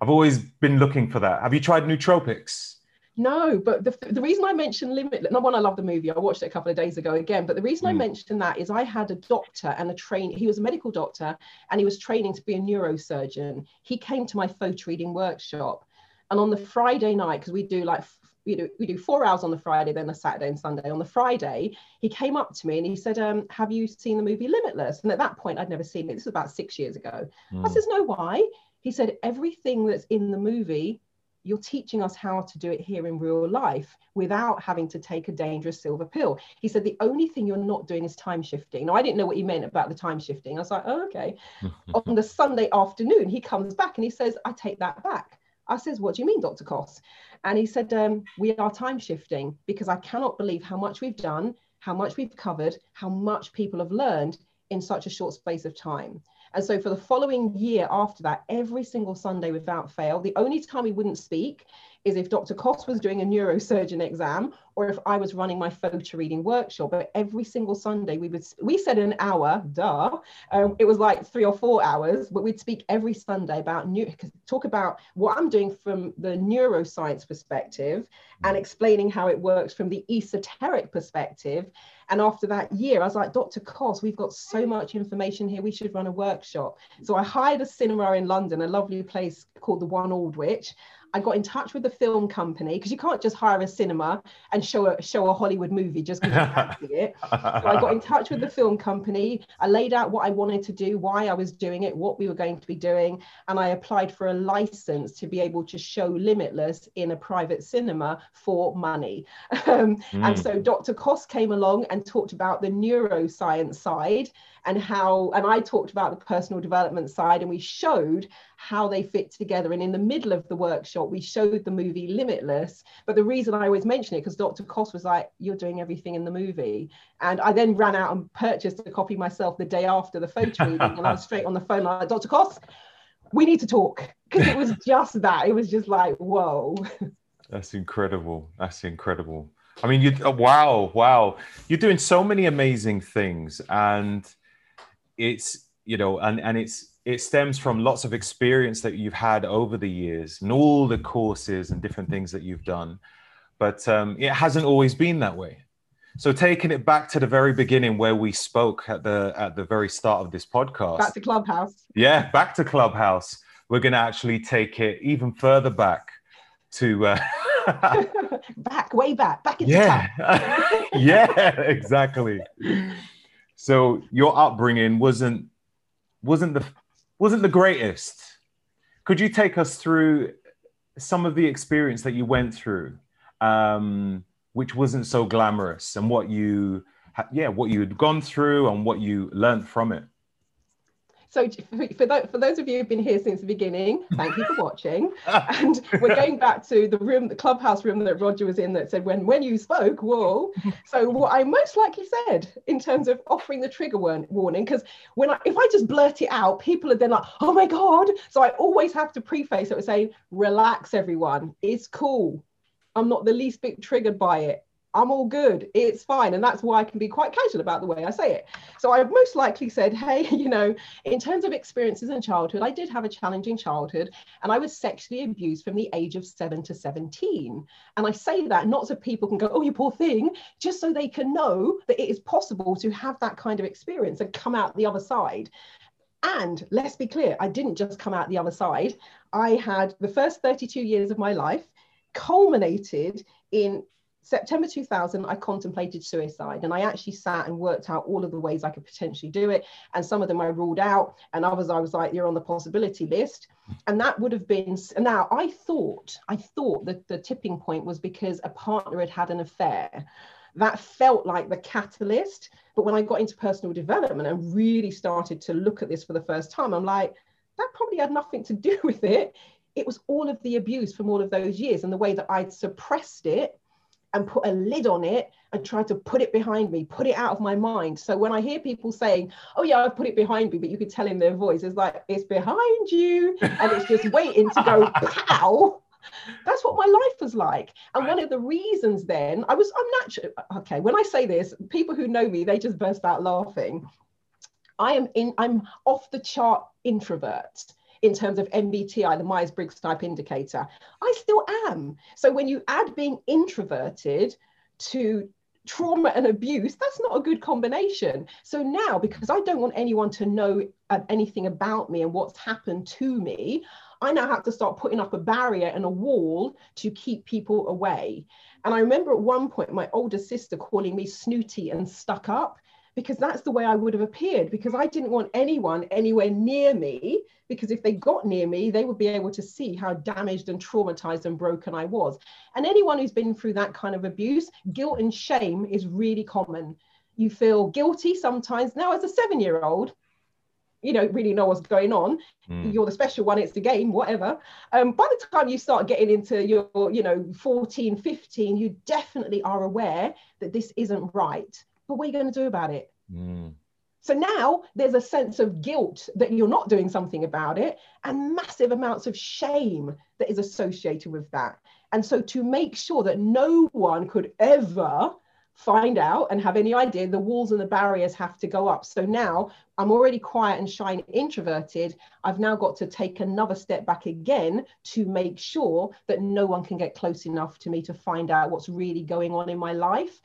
I've always been looking for that. Have you tried nootropics? No, but the, the reason I mentioned Limitless, not one, I love the movie. I watched it a couple of days ago again. But the reason mm. I hmm. mentioned that is I had a doctor and a train. He was a medical doctor and he was training to be a neurosurgeon. He came to my photo reading workshop. And on the Friday night, because we do like we do, we do four hours on the Friday, then a Saturday and Sunday. On the Friday, he came up to me and he said, um, Have you seen the movie Limitless? And at that point, I'd never seen it. This was about six years ago. Mm. I hmm. says, No, why? He said, Everything that's in the movie you're teaching us how to do it here in real life without having to take a dangerous silver pill. He said, the only thing you're not doing is time shifting. Now, I didn't know what he meant about the time shifting. I was like, oh, okay. On the Sunday afternoon, he comes back and he says, I take that back. I says, what do you mean, Dr. Koss? And he said, um, we are time shifting because I cannot believe how much we've done, how much we've covered, how much people have learned in such a short space of time. And so for the following year after that, every single Sunday without fail, the only time he wouldn't speak is if Dr. Koss was doing a neurosurgeon exam or if I was running my photo reading workshop. But every single Sunday, we would we said an hour, duh. Um, it was like three or four hours, but we'd speak every Sunday about new talk about what I'm doing from the neuroscience perspective and explaining how it works from the esoteric perspective. And after that year, I was like, Dr. Koss, we've got so much information here. We should run a workshop. So I hired a cinema in London, a lovely place called the One Aldwych. I got in touch with the film company because you can't just hire a cinema and show a show a Hollywood movie just because you fancy it. So I got in touch with the film company. I laid out what I wanted to do, why I was doing it, what we were going to be doing, and I applied for a license to be able to show Limitless in a private cinema for money. Um, mm. And so Dr. Koss came along and talked about the neuroscience side and how and i talked about the personal development side and we showed how they fit together and in the middle of the workshop we showed the movie Limitless. But the reason I always mention it because Dr. Koss was like, "You're doing everything in the movie," and I then ran out and purchased a copy myself the day after the photo reading, and I was straight on the phone like, "Dr. Koss, we need to talk," because it was just that. It was just like, "Whoa." That's incredible. That's incredible. I mean, you oh, wow, wow. You're doing so many amazing things, and it's you know, and and it's it stems from lots of experience that you've had over the years and all the courses and different things that you've done. But um, it hasn't always been that way. So taking it back to the very beginning where we spoke at the at the very start of this podcast. Back to Clubhouse. Yeah, back to Clubhouse. We're going to actually take it even further back to uh, back way back back into yeah yeah exactly so your upbringing wasn't wasn't the wasn't the greatest. Could you take us through some of the experience that you went through um, which wasn't so glamorous and what you yeah what you had gone through and what you learned from it so for, those, for those of you who've been here since the beginning, thank you for watching. and we're going back to the room, the clubhouse room that Roger was in that said, when, when you spoke, whoa. So what I most likely said in terms of offering the trigger warning, because when I, if I just blurt it out, people are then like, oh my God. So I always have to preface it with saying, relax everyone, it's cool. I'm not the least bit triggered by it. I'm all good. It's fine. And that's why I can be quite casual about the way I say it. So I've most likely said, hey, you know, in terms of experiences in childhood, I did have a challenging childhood and I was sexually abused from the age of seven to 17. And I say that not so people can go, oh, you poor thing, just so they can know that it is possible to have that kind of experience and come out the other side. And let's be clear, I didn't just come out the other side. I had the first 32 years of my life culminated in September 2000, I contemplated suicide and I actually sat and worked out all of the ways I could potentially do it. And some of them I ruled out, and others I was like, you're on the possibility list. And that would have been now I thought, I thought that the tipping point was because a partner had had an affair. That felt like the catalyst. But when I got into personal development and really started to look at this for the first time, I'm like, that probably had nothing to do with it. It was all of the abuse from all of those years and the way that I'd suppressed it and put a lid on it and try to put it behind me, put it out of my mind. So when I hear people saying, "Oh yeah, I've put it behind me," but you could tell in their voice, it's like it's behind you, and it's just waiting to go pow. That's what my life was like. And right. one of the reasons then I was I'm natural. Okay, when I say this, people who know me, they just burst out laughing. I am in, I'm off the chart introvert in terms of MBTI, the Myers Briggs type indicator. I still am. So when you add being introverted to trauma and abuse, that's not a good combination. So now, because I don't want anyone to know uh, anything about me and what's happened to me, I now have to start putting up a barrier and a wall to keep people away. And I remember at one point my older sister calling me snooty and stuck up because that's the way I would have appeared because I didn't want anyone anywhere near me because if they got near me they would be able to see how damaged and traumatized and broken I was. And anyone who's been through that kind of abuse guilt and shame is really common. You feel guilty sometimes. Now as a 7 year old you don't really know what's going on. Mm. you're the special one it's the game whatever. Um, by the time you start getting into your you know 14 15 you definitely are aware that this isn't right but what are you going to do about it? Mm. So now there's a sense of guilt that you're not doing something about it and massive amounts of shame that is associated with that. And so to make sure that no one could ever find out and have any idea, the walls and the barriers have to go up. So now I'm already quiet and shy and introverted. I've now got to take another step back again to make sure that no one can get close enough to me to find out what's really going on in my life.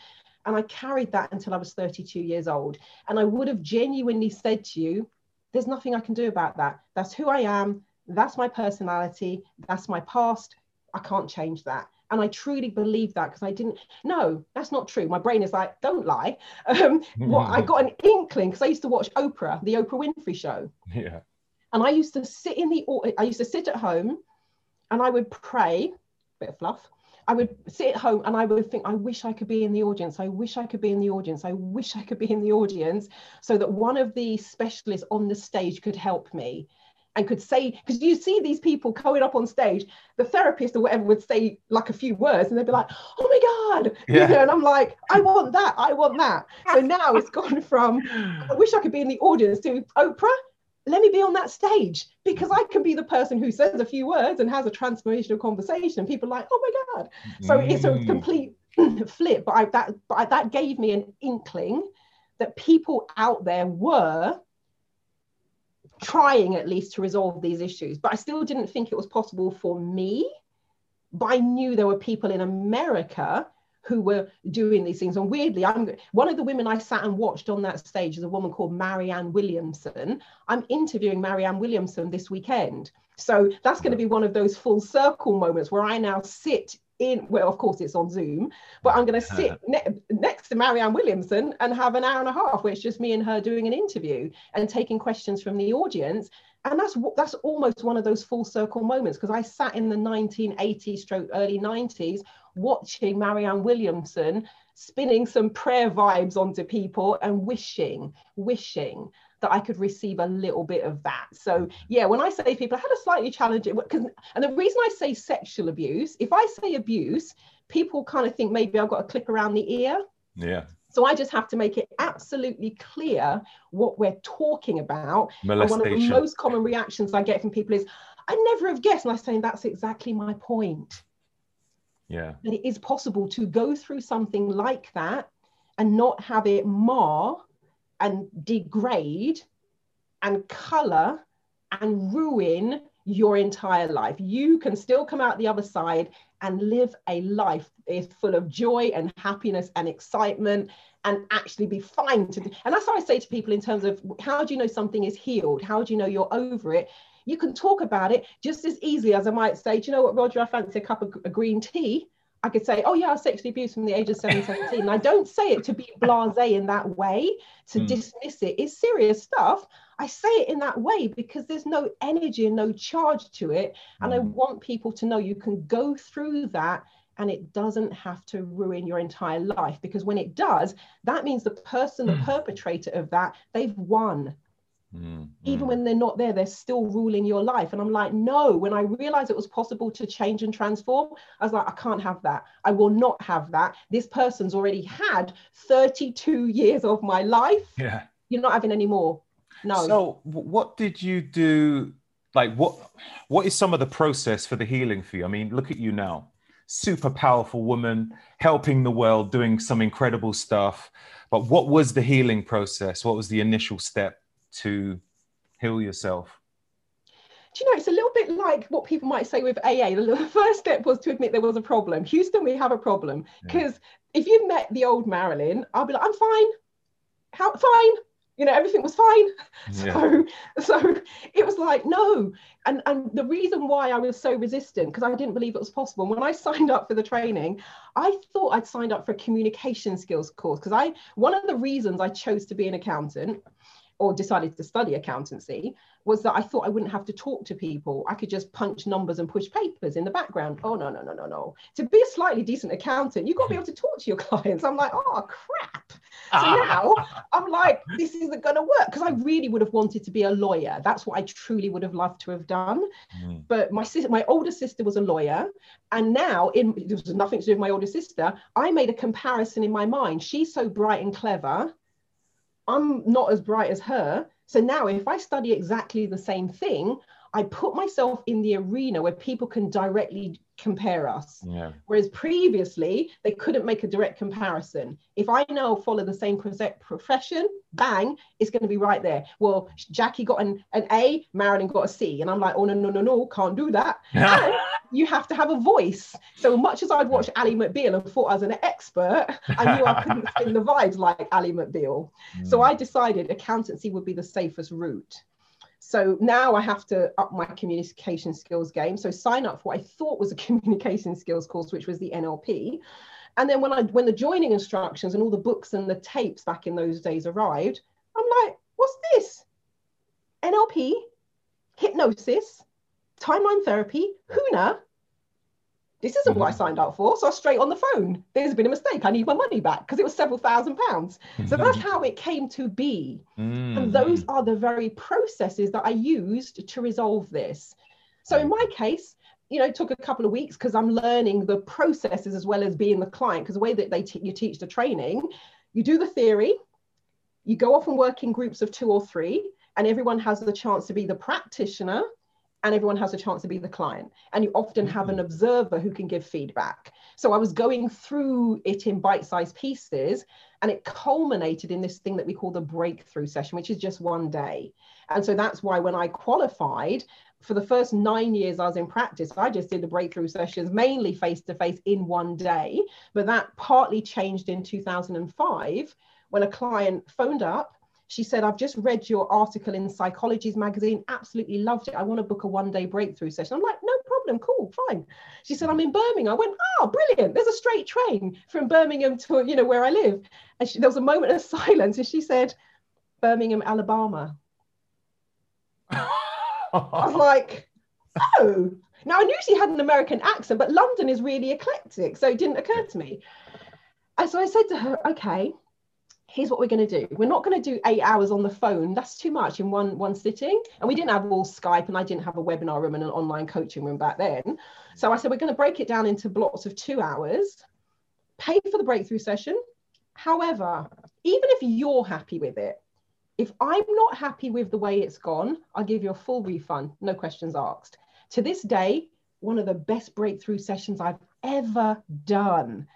And I carried that until I was 32 years old. And I would have genuinely said to you, there's nothing I can do about that. That's who I am. That's my personality. That's my past. I can't change that. And I truly believe that because I didn't. No, that's not true. My brain is like, don't lie. Um, well, I got an inkling because I used to watch Oprah, the Oprah Winfrey Show. Yeah. And I used to sit in the. I used to sit at home, and I would pray, bit of fluff, I would sit at home and I would think, I wish I could be in the audience. I wish I could be in the audience. I wish I could be in the audience so that one of the specialists on the stage could help me. and could say because you see these people going up on stage the therapist or whatever would say like a few words and they'd be like oh my god yeah. you know, and i'm like i want that i want that so now it's gone from i wish i could be in the audience to oprah let me be on that stage because I can be the person who says a few words and has a transformational conversation. And people are like, oh my God. So mm. it's a mm. complete flip. But I, that, but I, that gave me an inkling that people out there were trying at least to resolve these issues. But I still didn't think it was possible for me. But I knew there were people in America who were doing these things. And weirdly, I'm one of the women I sat and watched on that stage is a woman called Marianne Williamson. I'm interviewing Marianne Williamson this weekend. So that's going to be one of those full circle moments where I now sit in, well, of course it's on Zoom, but I'm going to sit ne- next to Marianne Williamson and have an hour and a half where it's just me and her doing an interview and taking questions from the audience and that's that's almost one of those full circle moments because I sat in the 1980s stroke early 90s watching Marianne Williamson spinning some prayer vibes onto people and wishing wishing that I could receive a little bit of that. So yeah, when I say people, I had a slightly challenging because and the reason I say sexual abuse, if I say abuse, people kind of think maybe I've got a clip around the ear. Yeah. So I just have to make it absolutely clear what we're talking about. And one of the most common reactions I get from people is, I never have guessed. And I'm saying that's exactly my point. Yeah. That it is possible to go through something like that and not have it mar and degrade and color and ruin your entire life. You can still come out the other side and live a life is full of joy and happiness and excitement and actually be fine to and that's what i say to people in terms of how do you know something is healed how do you know you're over it you can talk about it just as easily as i might say do you know what roger i fancy a cup of a green tea I could say, oh yeah, I was sexually abused from the age of 7, 17. And I don't say it to be blasé in that way, to mm. dismiss it. It's serious stuff. I say it in that way because there's no energy and no charge to it. And mm. I want people to know you can go through that and it doesn't have to ruin your entire life because when it does that means the person the hmm. perpetrator of that they've won mm, even mm. when they're not there they're still ruling your life. And i'm like no when i realized it was possible to change and transform i was like i can't have that. I will not have that. This person's already had 32 years of my life. Yeah. You're not having any more. No. So what did you do like what what is some of the process for the healing for you? I mean look at you now. Super powerful woman, helping the world, doing some incredible stuff. But what was the healing process? What was the initial step to heal yourself? Do you know, it's a little bit like what people might say with AA. The first step was to admit there was a problem. Houston, we have a problem. Because yeah. if you met the old Marilyn, I'll be like, I'm fine. How fine? you know everything was fine yeah. so so it was like no and and the reason why i was so resistant because i didn't believe it was possible and when i signed up for the training i thought i'd signed up for a communication skills course because i one of the reasons i chose to be an accountant or decided to study accountancy was that I thought I wouldn't have to talk to people. I could just punch numbers and push papers in the background. Oh, no, no, no, no, no. To be a slightly decent accountant, you've got to be able to talk to your clients. I'm like, oh, crap. So now I'm like, this isn't going to work because I really would have wanted to be a lawyer. That's what I truly would have loved to have done. Mm. But my sister, my older sister was a lawyer. And now, in, there was nothing to do with my older sister. I made a comparison in my mind. She's so bright and clever I'm not as bright as her. So now, if I study exactly the same thing, I put myself in the arena where people can directly compare us. Yeah. Whereas previously, they couldn't make a direct comparison. If I now follow the same profession, bang, it's going to be right there. Well, Jackie got an, an A, Marilyn got a C. And I'm like, oh, no, no, no, no, can't do that. you have to have a voice. So much as I'd watched Ally McBeal and thought I was an expert, I knew I couldn't spin the vibes like Ally McBeal. Mm. So I decided accountancy would be the safest route. So now I have to up my communication skills game. So sign up for what I thought was a communication skills course, which was the NLP. And then when I when the joining instructions and all the books and the tapes back in those days arrived, I'm like, what's this? NLP, hypnosis, timeline therapy, HUNA. This isn't what I mm-hmm. signed up for. So I was straight on the phone. There's been a mistake. I need my money back because it was several thousand pounds. So that's mm-hmm. how it came to be. Mm. And those are the very processes that I used to resolve this. So in my case, you know, it took a couple of weeks because I'm learning the processes as well as being the client. Because the way that they t- you teach the training, you do the theory, you go off and work in groups of two or three, and everyone has the chance to be the practitioner and everyone has a chance to be the client. And you often have an mm-hmm. observer who can give feedback. So I was going through it in bite sized pieces, and it culminated in this thing that we call the breakthrough session, which is just one day. And so that's why when I qualified, for the first nine years I was in practice, I just did the breakthrough sessions mainly face to face in one day. But that partly changed in 2005 when a client phoned up she said, I've just read your article in Psychologies magazine, absolutely loved it. I want to book a one day breakthrough session. I'm like, no problem, cool, fine. She said, I'm in Birmingham. I went, oh, brilliant. There's a straight train from Birmingham to, you know, where I live. And she, there was a moment of silence and she said, Birmingham, Alabama. I was like, oh. Now I knew she had an American accent, but London is really eclectic. So it didn't occur to me. And so I said to her, okay, here's what we're going to do. We're not going to do eight hours on the phone. That's too much in one one sitting. And we didn't have all skype and i didn't have a webinar room and an online coaching room back then. So i said we're going to break it down into blocks of two hours. Pay for the breakthrough session. However even if you're happy with it if i'm not happy with the way it's gone i'll give you a full refund. No questions asked. To this day one of the best breakthrough sessions i've ever done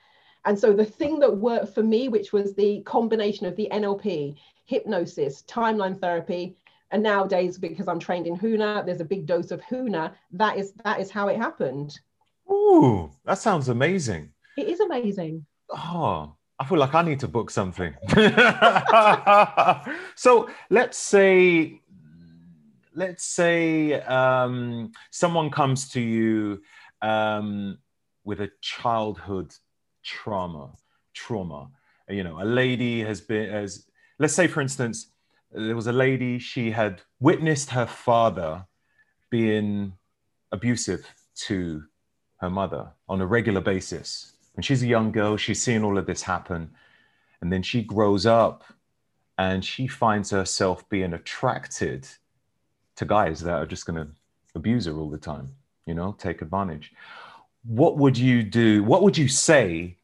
and so the thing that worked for me, which was the combination of the NLP, hypnosis, timeline therapy, and nowadays because I'm trained in Huna, there's a big dose of Huna. That is that is how it happened. Ooh, that sounds amazing. It is amazing. Oh, I feel like I need to book something. so let's say, let's say um, someone comes to you um, with a childhood trauma, trauma. You know, a lady has been, as let's say, for instance, there was a lady, she had witnessed her father being abusive to her mother on a regular basis. When she's a young girl, she's seeing all of this happen. And then she grows up and she finds herself being attracted to guys that are just going to abuse her all the time, you know, take advantage what would you do? What would you say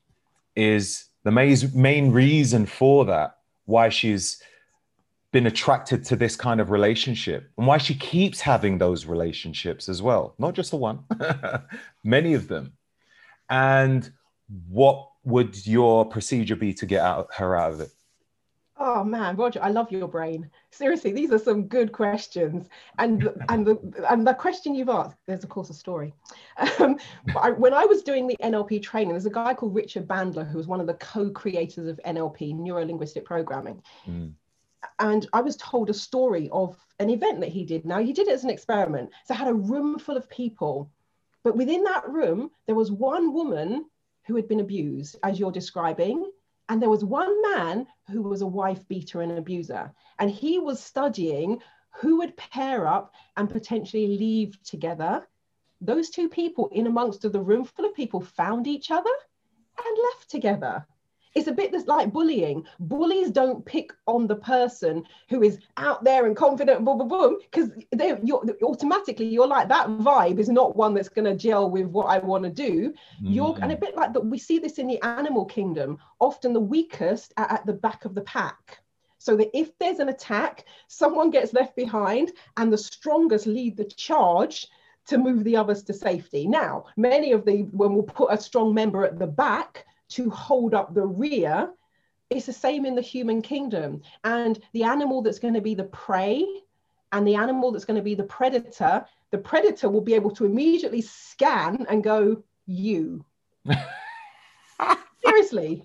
is the main reason for that? Why she's been attracted to this kind of relationship and why she keeps having those relationships as well, not just the one, many of them. And what would your procedure be to get out, her out of it? Oh man, Roger, I love your brain. Seriously, these are some good questions. And and the and the question you've asked, there's of course a story. Um, I, when I was doing the NLP training, there's a guy called Richard Bandler who was one of the co-creators of NLP, neuro linguistic programming. Mm. And I was told a story of an event that he did. Now he did it as an experiment. So I had a room full of people, but within that room there was one woman who had been abused, as you're describing and there was one man who was a wife beater and abuser. And he was studying who would pair up and potentially leave together. Those two people, in amongst the room full of people, found each other and left together it's a bit that's like bullying. Bullies don't pick on the person who is out there and confident, boom, boom, boom, because they you're automatically you're like that vibe is not one that's going to gel with what I want to do. Mm. You're and a bit like that. We see this in the animal kingdom. Often the weakest are at the back of the pack. So that if there's an attack, someone gets left behind, and the strongest lead the charge to move the others to safety. Now, many of the when we'll put a strong member at the back to hold up the rear. It's the same in the human kingdom. And the animal that's going to be the prey and the animal that's going to be the predator, the predator will be able to immediately scan and go, You. Seriously.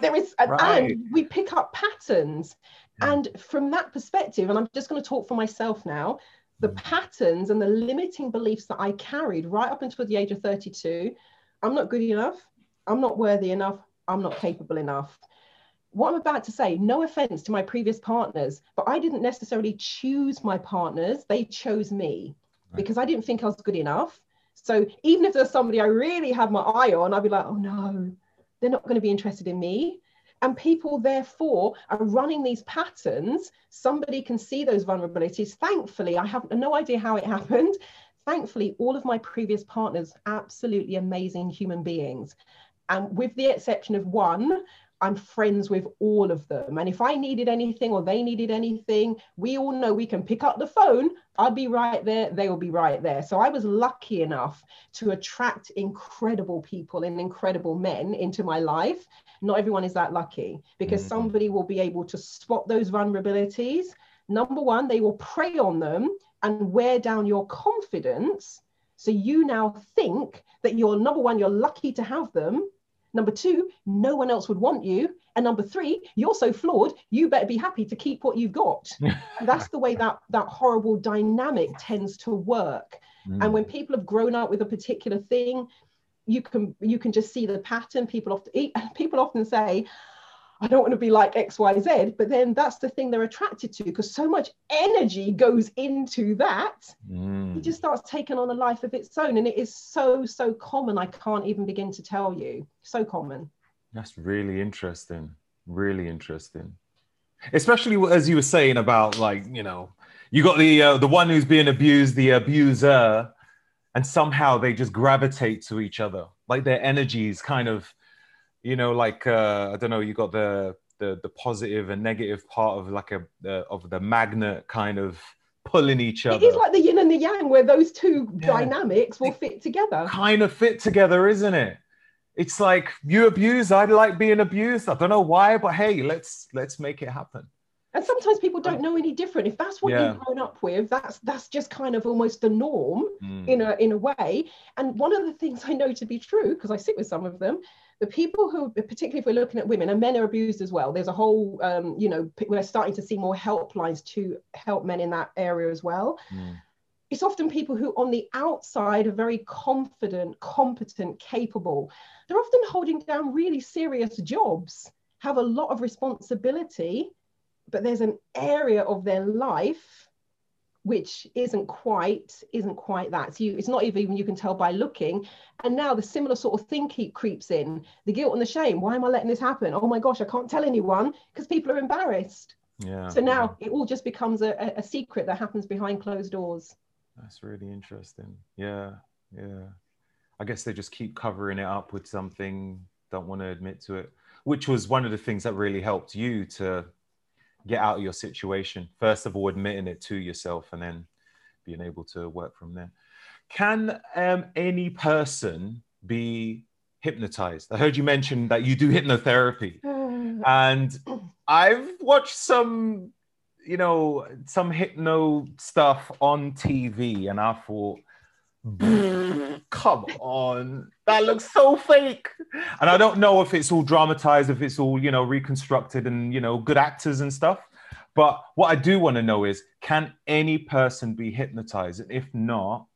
There is, right. and we pick up patterns. And from that perspective, and I'm just going to talk for myself now, the mm. patterns and the limiting beliefs that I carried right up until the age of 32 I'm not good enough. I'm not worthy enough, I'm not capable enough. What I'm about to say, no offense to my previous partners, but I didn't necessarily choose my partners, they chose me right. because I didn't think I was good enough. So even if there's somebody I really have my eye on, I'd be like, oh no, they're not going to be interested in me. And people, therefore, are running these patterns. Somebody can see those vulnerabilities. Thankfully, I have no idea how it happened. Thankfully, all of my previous partners, absolutely amazing human beings. And with the exception of one, I'm friends with all of them. And if I needed anything or they needed anything, we all know we can pick up the phone. I'll be right there. They will be right there. So I was lucky enough to attract incredible people and incredible men into my life. Not everyone is that lucky because mm-hmm. somebody will be able to spot those vulnerabilities. Number one, they will prey on them and wear down your confidence. So you now think that you're number one, you're lucky to have them Number two, no one else would want you. And number three, you're so flawed, you better be happy to keep what you've got. that's the way that that horrible dynamic tends to work. Mm. And when people have grown up with a particular thing, you can you can just see the pattern. People often people often say, I don't want to be like XYZ, but then that's the thing they're attracted to because so much energy goes into that. Mm. It just starts taking on a life of its own. And it is so, so common. I can't even begin to tell you. So common. That's really interesting. Really interesting. Especially as you were saying about like, you know, you got the uh, the one who's being abused, the abuser, and somehow they just gravitate to each other. Like their energies kind of you know, like uh, I don't know, you got the the the positive and negative part of like a uh, of the magnet kind of pulling each other. It is like the yin and the yang, where those two yeah. dynamics will fit together. Kind of fit together, isn't it? It's like you abuse, I like being abused. I don't know why, but hey, let's let's make it happen. And sometimes people don't know any different. If that's what yeah. you've grown up with, that's that's just kind of almost the norm mm. in a in a way. And one of the things I know to be true, because I sit with some of them, the people who, particularly if we're looking at women, and men are abused as well. There's a whole, um, you know, we're starting to see more helplines to help men in that area as well. Mm. It's often people who, on the outside, are very confident, competent, capable. They're often holding down really serious jobs, have a lot of responsibility, but there's an area of their life which isn't quite isn't quite that. So you, it's not even you can tell by looking. And now the similar sort of thing keep creeps in. The guilt and the shame. Why am i letting this happen? Oh my gosh i can't tell anyone because people are embarrassed. Yeah. So now yeah. it all just becomes a, a secret that happens behind closed doors. That's really interesting. Yeah yeah. I guess they just keep covering it up with something don't want to admit to it which was one of the things that really helped you to get out of your situation. First of all, admitting it to yourself and then being able to work from there. Can um, any person be hypnotized? I heard you mention that you do hypnotherapy. and I've watched some, you know, some hypno stuff on TV and I thought, come on. That looks so fake. And i don't know if it's all dramatized if it's all you know reconstructed and you know good actors and stuff. But what i do want to know is can any person be hypnotized? And if not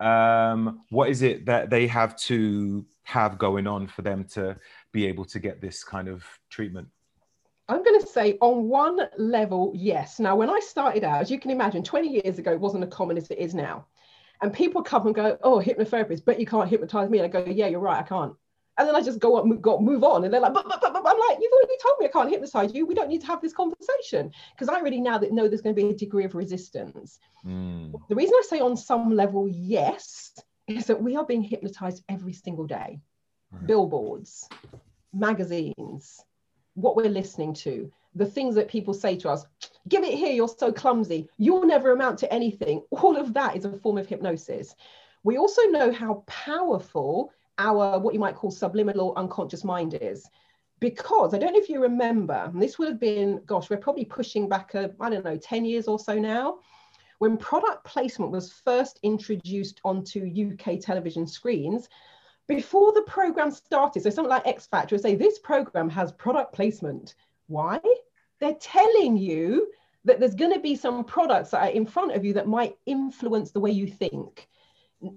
um, what is it that they have to have going on for them to be able to get this kind of treatment? I'm going to say on one level, yes. Now, when I started out, as you can imagine, 20 years ago, it wasn't as common as it is now. And people come and go, oh, hypnotherapist, but you can't hypnotize me. And I go, yeah, you're right, I can't. And then I just go up, move, move on. And they're like, but, but, but, but, I'm like, you've already told me I can't hypnotize you. We don't need to have this conversation. Because I already now that know there's going to be a degree of resistance. Mm. The reason I say on some level, yes, is that we are being hypnotized every single day. Right. Billboards, magazines, what we're listening to, the things that people say to us, give it here, you're so clumsy, you'll never amount to anything. All of that is a form of hypnosis. We also know how powerful our, what you might call subliminal unconscious mind is. Because I don't know if you remember, this would have been, gosh, we're probably pushing back, a, I don't know, 10 years or so now. When product placement was first introduced onto UK television screens, before the program started, so something like X Factor would say, this program has product placement. Why? They're telling you that there's going to be some products that are in front of you that might influence the way you think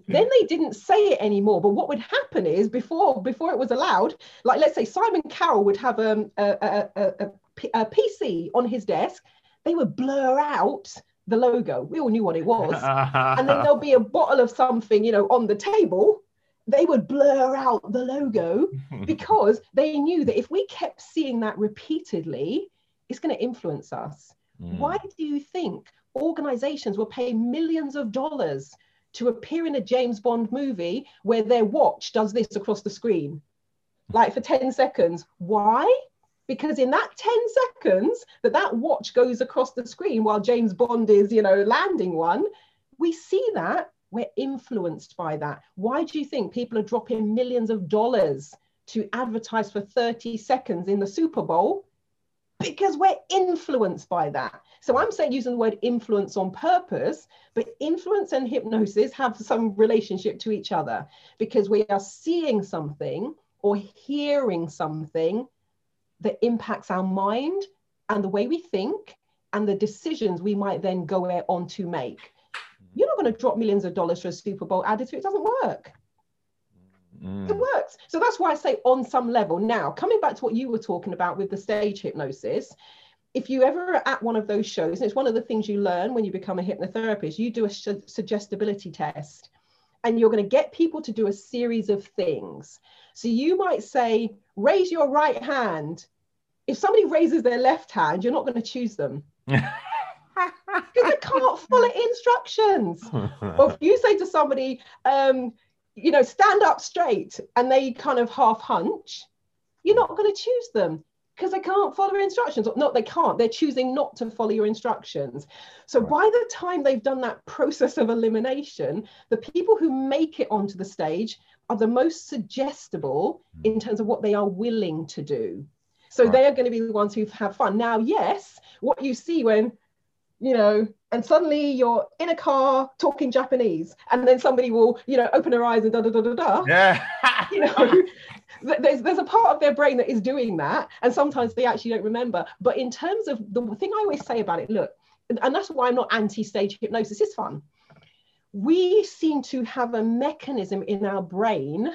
then they didn't say it anymore but what would happen is before before it was allowed like let's say simon cowell would have um, a, a, a, a, a pc on his desk they would blur out the logo. We all knew what it was. and then there'll be a bottle of something, you know, on the table. They would blur out the logo because they knew that if we kept seeing that repeatedly, it's going to influence us. Mm. Why do you think organizations will pay millions of dollars to appear in a James Bond movie where their watch does this across the screen? Like for 10 seconds. Why? because in that 10 seconds that that watch goes across the screen while James Bond is, you know, landing one, we see that we're influenced by that. Why do you think people are dropping millions of dollars to advertise for 30 seconds in the Super Bowl? Because we're influenced by that. So I'm saying using the word influence on purpose, but influence and hypnosis have some relationship to each other because we are seeing something or hearing something that impacts our mind and the way we think and the decisions we might then go on to make. You're not going to drop millions of dollars for a Super Bowl ad if it doesn't work. Mm. It works. So that's why I say on some level. Now, coming back to what you were talking about with the stage hypnosis, if you ever are at one of those shows, and it's one of the things you learn when you become a hypnotherapist, you do a su- suggestibility test and you're going to get people to do a series of things. So you might say, raise your right hand. If somebody raises their left hand, you're not going to choose them. Because they can't follow instructions. or if you say to somebody, um, you know, stand up straight and they kind of half hunch, you're not going to choose them because they can't follow instructions. Not they can't, they're choosing not to follow your instructions. So right. by the time they've done that process of elimination, the people who make it onto the stage are the most suggestible hmm. in terms of what they are willing to do. So right. they are going to be the ones who have fun. Now, yes, what you see when, you know, and suddenly you're in a car talking Japanese, and then somebody will, you know, open their eyes and da da da da da. Yeah. you know, there's there's a part of their brain that is doing that, and sometimes they actually don't remember. But in terms of the thing I always say about it, look, and that's why I'm not anti-stage hypnosis. It's fun. We seem to have a mechanism in our brain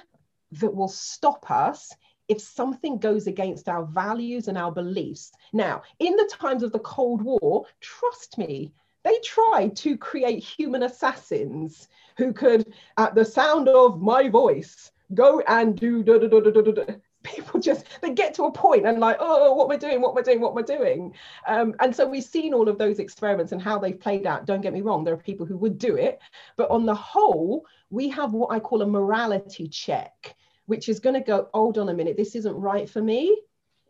that will stop us if something goes against our values and our beliefs. Now, in the times of the Cold War, trust me, they tried to create human assassins who could, at the sound of my voice, go and do da, da, da, da, da, da. people just they get to a point and like oh what am i doing? What am i doing? What am i doing? Um, and so we've seen all of those experiments and how they've played out. Don't get me wrong there are people who would do it. But on the whole we have what i call a morality check which is going to go hold on a minute this isn't right for me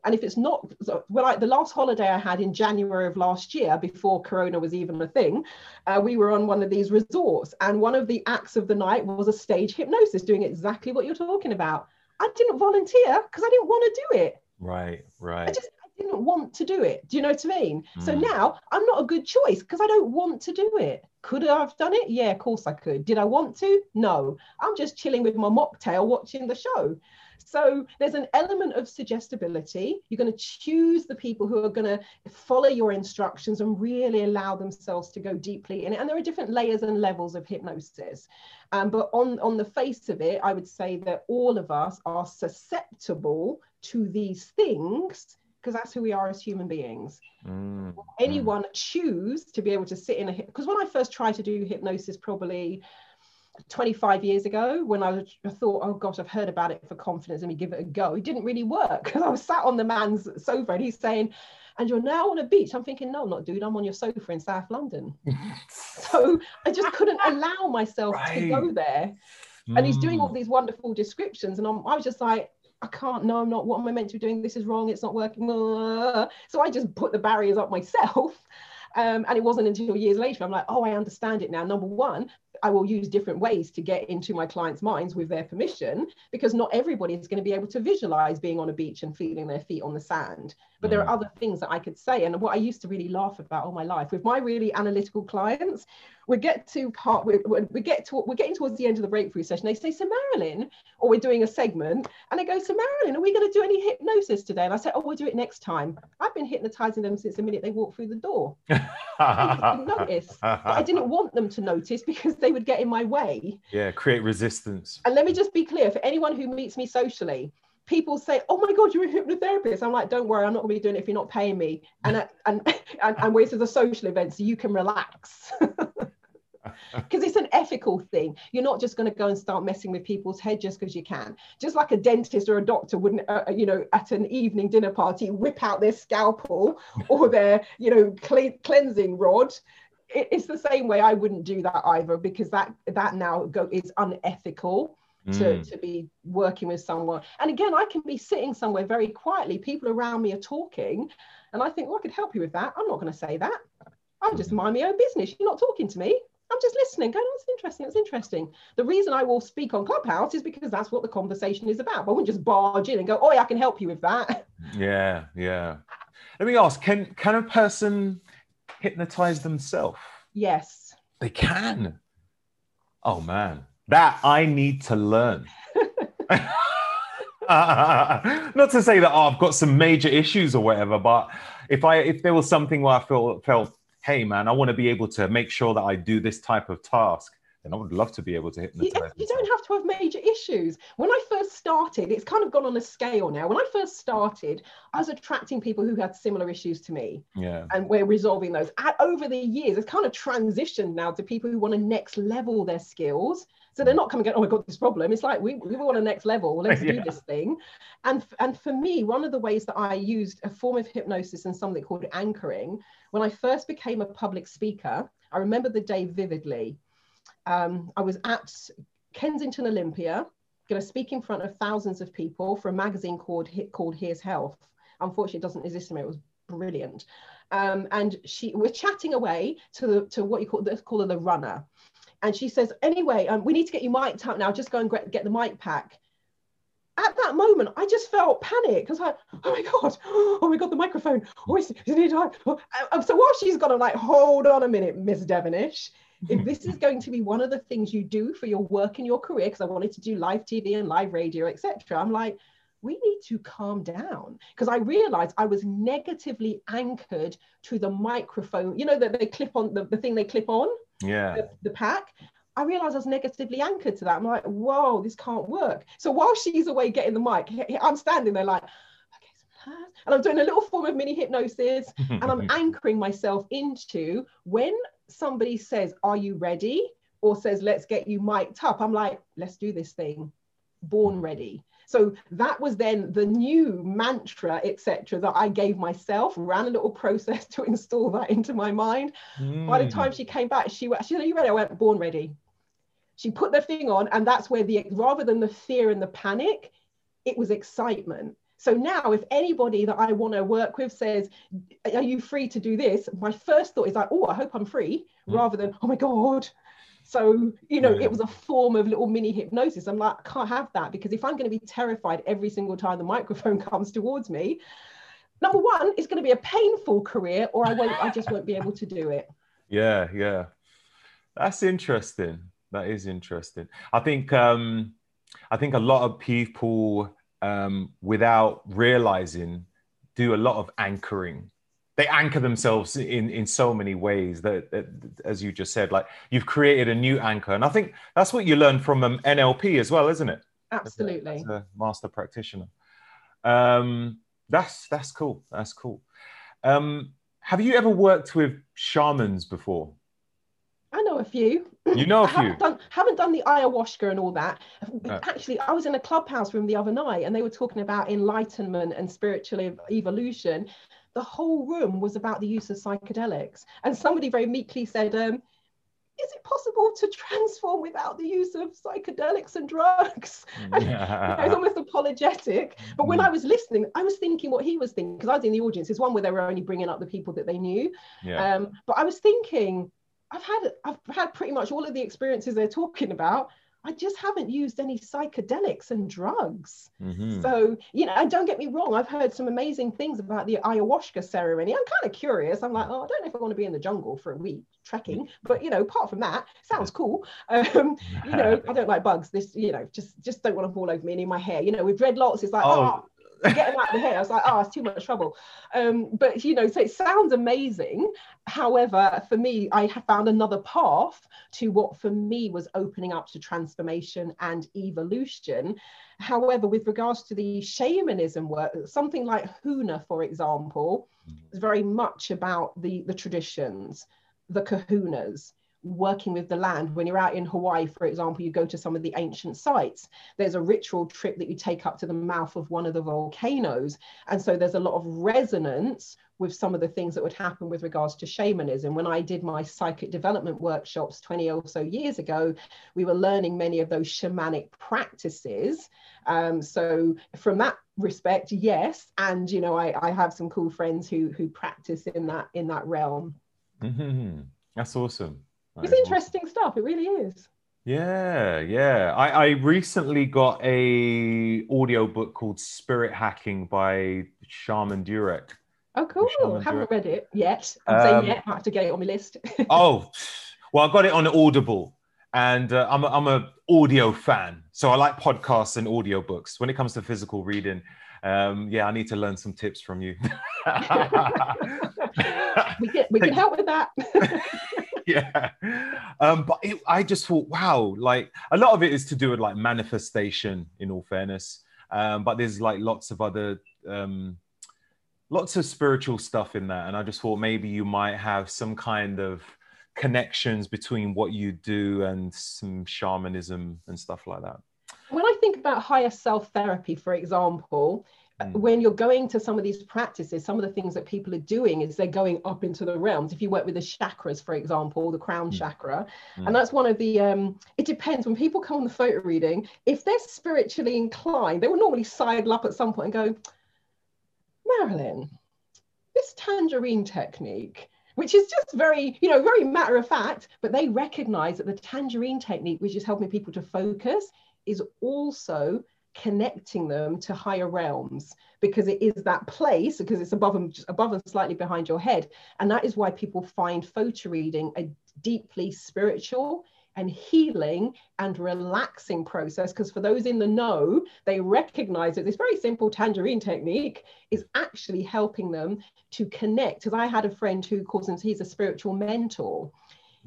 and if it's not, well, like the last holiday I had in January of last year, before Corona was even a thing, uh, we were on one of these resorts, and one of the acts of the night was a stage hypnosis, doing exactly what you're talking about. I didn't volunteer because I didn't want to do it. Right, right. I just I didn't want to do it. Do you know what I mean? Mm. So now I'm not a good choice because I don't want to do it. Could I have done it? Yeah, of course I could. Did I want to? No. I'm just chilling with my mocktail watching the show. So there's an element of suggestibility. You're going to choose the people who are going to follow your instructions and really allow themselves to go deeply in it. And there are different layers and levels of hypnosis. Um, but on, on the face of it, I would say that all of us are susceptible to these things because that's who we are as human beings. Mm, anyone choose to be able to sit in a because when I first tried to do hypnosis, probably 25 years ago when I, I, thought, oh gosh, I've heard about it for confidence, let me give it a go. It didn't really work because I was sat on the man's sofa and he's saying, and you're now on a beach. I'm thinking, no, I'm not dude, I'm on your sofa in South London. so I just couldn't allow myself right. to go there. Mm. And he's doing all mm. these wonderful descriptions. And I'm, I was just like, I can't, no, I'm not. What am I meant to be doing? This is wrong. It's not working. So I just put the barriers up myself. Um, and it wasn't until years later I'm like, oh, I understand it now. Number one, I will use different ways to get into my clients' minds with their permission because not everybody is going to be able to visualize being on a beach and feeling their feet on the sand. But there are mm. other things that I could say. And what I used to really laugh about all my life with my really analytical clients, we get to part we, we get to we're getting towards the end of the breakthrough session. They say, So Marilyn, or we're doing a segment, and they go, So Marilyn, are we going to do any hypnosis today? And I say, Oh, we'll do it next time. I've been hypnotizing them since the minute they walked through the door. notice. But I didn't want them to notice because they would get in my way. Yeah, create resistance. And let me just be clear for anyone who meets me socially, people say, "Oh my God, you're a hypnotherapist." I'm like, "Don't worry, I'm not going to be doing it if you're not paying me." And uh, and and, and this is a social event, so you can relax. Because it's an ethical thing. You're not just going to go and start messing with people's head just because you can. Just like a dentist or a doctor wouldn't, uh, uh you know, at an evening dinner party, whip out their scalpel or their, you know, cle- cleansing rod it's the same way I wouldn't do that either because that that now go is unethical mm. to be working with someone. And again, I can be sitting somewhere very quietly, people around me are talking, and I think, well, I could help you with that. I'm not going to say that. I just mm. mind my own business. You're not talking to me. I'm just listening, going, oh, that's interesting, that's interesting. The reason I will speak on Clubhouse is because that's what the conversation is about. But I wouldn't just barge in and go, oh, yeah, I can help you with that. Yeah, yeah. Let me ask, can can a person hypnotize themselves? Yes. They can. Oh man that I need to learn. not to say that oh, I've got some major issues or whatever, but if I if there was something where I felt felt, hey man, I want to be able to make sure that I do this type of task, then I would love to be able to hypnotize. You, you don't have to have major issues. When I first started, it's kind of gone on a scale now. When I first started, I was attracting people who had similar issues to me. Yeah. And we're resolving those. And over the years, it's kind of transitioned now to people who want to next level their skills so they're not coming going, oh, I got this problem. It's like we, we want a next level. Let's yeah. do this thing. And and for me, one of the ways that I used a form of hypnosis and something called anchoring, when I first became a public speaker, I remember the day vividly. Um, I was at Kensington Olympia, going to speak in front of thousands of people for a magazine called called Here's Health. Unfortunately, it doesn't exist anymore. It was brilliant. Um, and she we're chatting away to the to what you call the call her the runner and she says, anyway, um, we need to get you mic'd up now. Just go and get the mic pack. At that moment, I just felt panic. Because I oh my God, oh my God, the microphone. Oh, is? Oh. So while she's got to like, hold on a minute, Miss Devonish, if this is going to be one of the things you do for your work and your career, because I wanted to do live TV and live radio, etc., I'm like, we need to calm down because I realized I was negatively anchored to the microphone. You know that they clip on the, the thing they clip on yeah the, the pack I realized I was negatively anchored to that. I'm like, whoa, this can't work. So while she's away getting the mic, I'm standing there like, and I'm doing a little form of mini hypnosis and I'm anchoring myself into when somebody says, Are you ready? or says, Let's get you mic'd up. I'm like, Let's do this thing. Born ready. So that was then the new mantra, etc., that I gave myself. Ran a little process to install that into my mind. Mm. By the time she came back, she went, "She said, you ready?" I went, "Born ready." She put the thing on, and that's where the rather than the fear and the panic, it was excitement. So now, if anybody that I want to work with says, "Are you free to do this?" My first thought is like, "Oh, I hope I'm free," mm. rather than, "Oh my god." So, you know, yeah. it was a form of little mini hypnosis. I'm like, I can't have that because if I'm going to be terrified every single time the microphone comes towards me, number one, it's going to be a painful career, or I won't, I just won't be able to do it. Yeah, yeah. That's interesting. That is interesting. I think um I think a lot of people um without realizing do a lot of anchoring. They anchor themselves in in so many ways that, that, as you just said like you've created a new anchor. And i think that's what you learn from um, nlp as well isn't it? Absolutely. As a, as a master practitioner. Um, that's that's cool. That's cool. Um, have you ever worked with shamans before I know a few. You know a few. haven't, done, haven't done the ayahuasca and all that. Actually, I was in a clubhouse room the other night and they were talking about enlightenment and spiritual evolution the whole room was about the use of psychedelics. And somebody very meekly said, um, is it possible to transform without the use of psychedelics and drugs? And, yeah. you know, almost apologetic. But when mm. I was listening, I was thinking what he was thinking, because I was in the audience. It's one where they were only bringing up the people that they knew. Yeah. Um, but I was thinking, I've had I've had pretty much all of the experiences they're talking about. I just haven't used any psychedelics and drugs. Mm-hmm. So, you know, and don't get me wrong, I've heard some amazing things about the ayahuasca ceremony. I'm kind of curious. I'm like, oh, I don't know if I want to be in the jungle for a week trekking, but you know, apart from that, sounds cool. Um, you know, I don't like bugs. This, you know, just just don't want to fall over me and in my hair. You know, with dreadlocks, it's like, oh, oh get him out of the hair. I was like, oh, it's too much trouble. Um, but you know, so it sounds amazing. However, for me, I have found another path to what for me was opening up to transformation and evolution. However, with regards to the shamanism work, something like Huna, for example, is very much about the, the traditions, the kahunas working with the land. When you're out in Hawaii, for example, you go to some of the ancient sites. There's a ritual trip that you take up to the mouth of one of the volcanoes. And so there's a lot of resonance with some of the things that would happen with regards to shamanism. When I did my psychic development workshops 20 or so years ago, we were learning many of those shamanic practices. Um, so from that respect, yes. And you know, I, I have some cool friends who who practice in that in that realm. Mm-hmm. That's awesome. It's interesting awesome. stuff. It really is. Yeah, yeah. I, I recently got a audio book called Spirit Hacking by Shaman Durek. Oh, cool. Haven't read it yet. I'm um, saying yet. I have to get it on my list. oh, well, I got it on Audible, and uh, I'm a, I'm a audio fan, so I like podcasts and audiobooks. When it comes to physical reading, um, yeah, I need to learn some tips from you. we can we can help with that. yeah. Um, but it, I just thought, wow, like a lot of it is to do with like manifestation, in all fairness. Um, but there's like lots of other, um, lots of spiritual stuff in that. And I just thought maybe you might have some kind of connections between what you do and some shamanism and stuff like that. When I think about higher self therapy, for example, Mm. when you're going to some of these practices, some of the things that people are doing is they're going up into the realms. If you work with the chakras, for example, the crown mm. chakra, mm. and that's one of the, um, it depends. When people come on the photo reading, if they're spiritually inclined, they will normally sidle up at some point and go, Marilyn, this tangerine technique, which is just very, you know, very matter of fact, but they recognize that the tangerine technique, which is helping people to focus, is also connecting them to higher realms because it is that place because it's above and above and slightly behind your head. And that is why people find photo reading a deeply spiritual and healing and relaxing process because for those in the know they recognize that this very simple tangerine technique is actually helping them to connect. Because i had a friend who calls him he's a spiritual mentor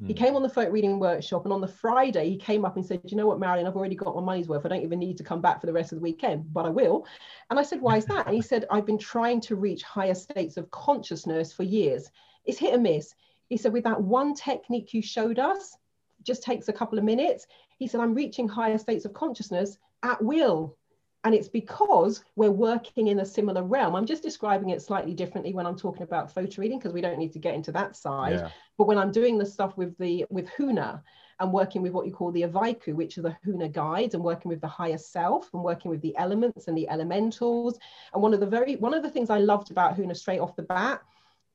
he hmm. came on the photo reading workshop, and on the Friday, he came up and said, You know what, Marilyn, I've already got my money's worth. I don't even need to come back for the rest of the weekend, but I will. And I said, Why is that? And he said, I've been trying to reach higher states of consciousness for years. It's hit and miss. He said, With that one technique you showed us, just takes a couple of minutes. He said, I'm reaching higher states of consciousness at will. And it's because we're working in a similar realm. I'm just describing it slightly differently when I'm talking about photo reading because we don't need to get into that side. Yeah. But when I'm doing the stuff with the with Huna and working with what you call the Avaiku, which are the Huna guides, and working with the higher self and working with the elements and the elementals. And one of the very one of the things I loved about Huna straight off the bat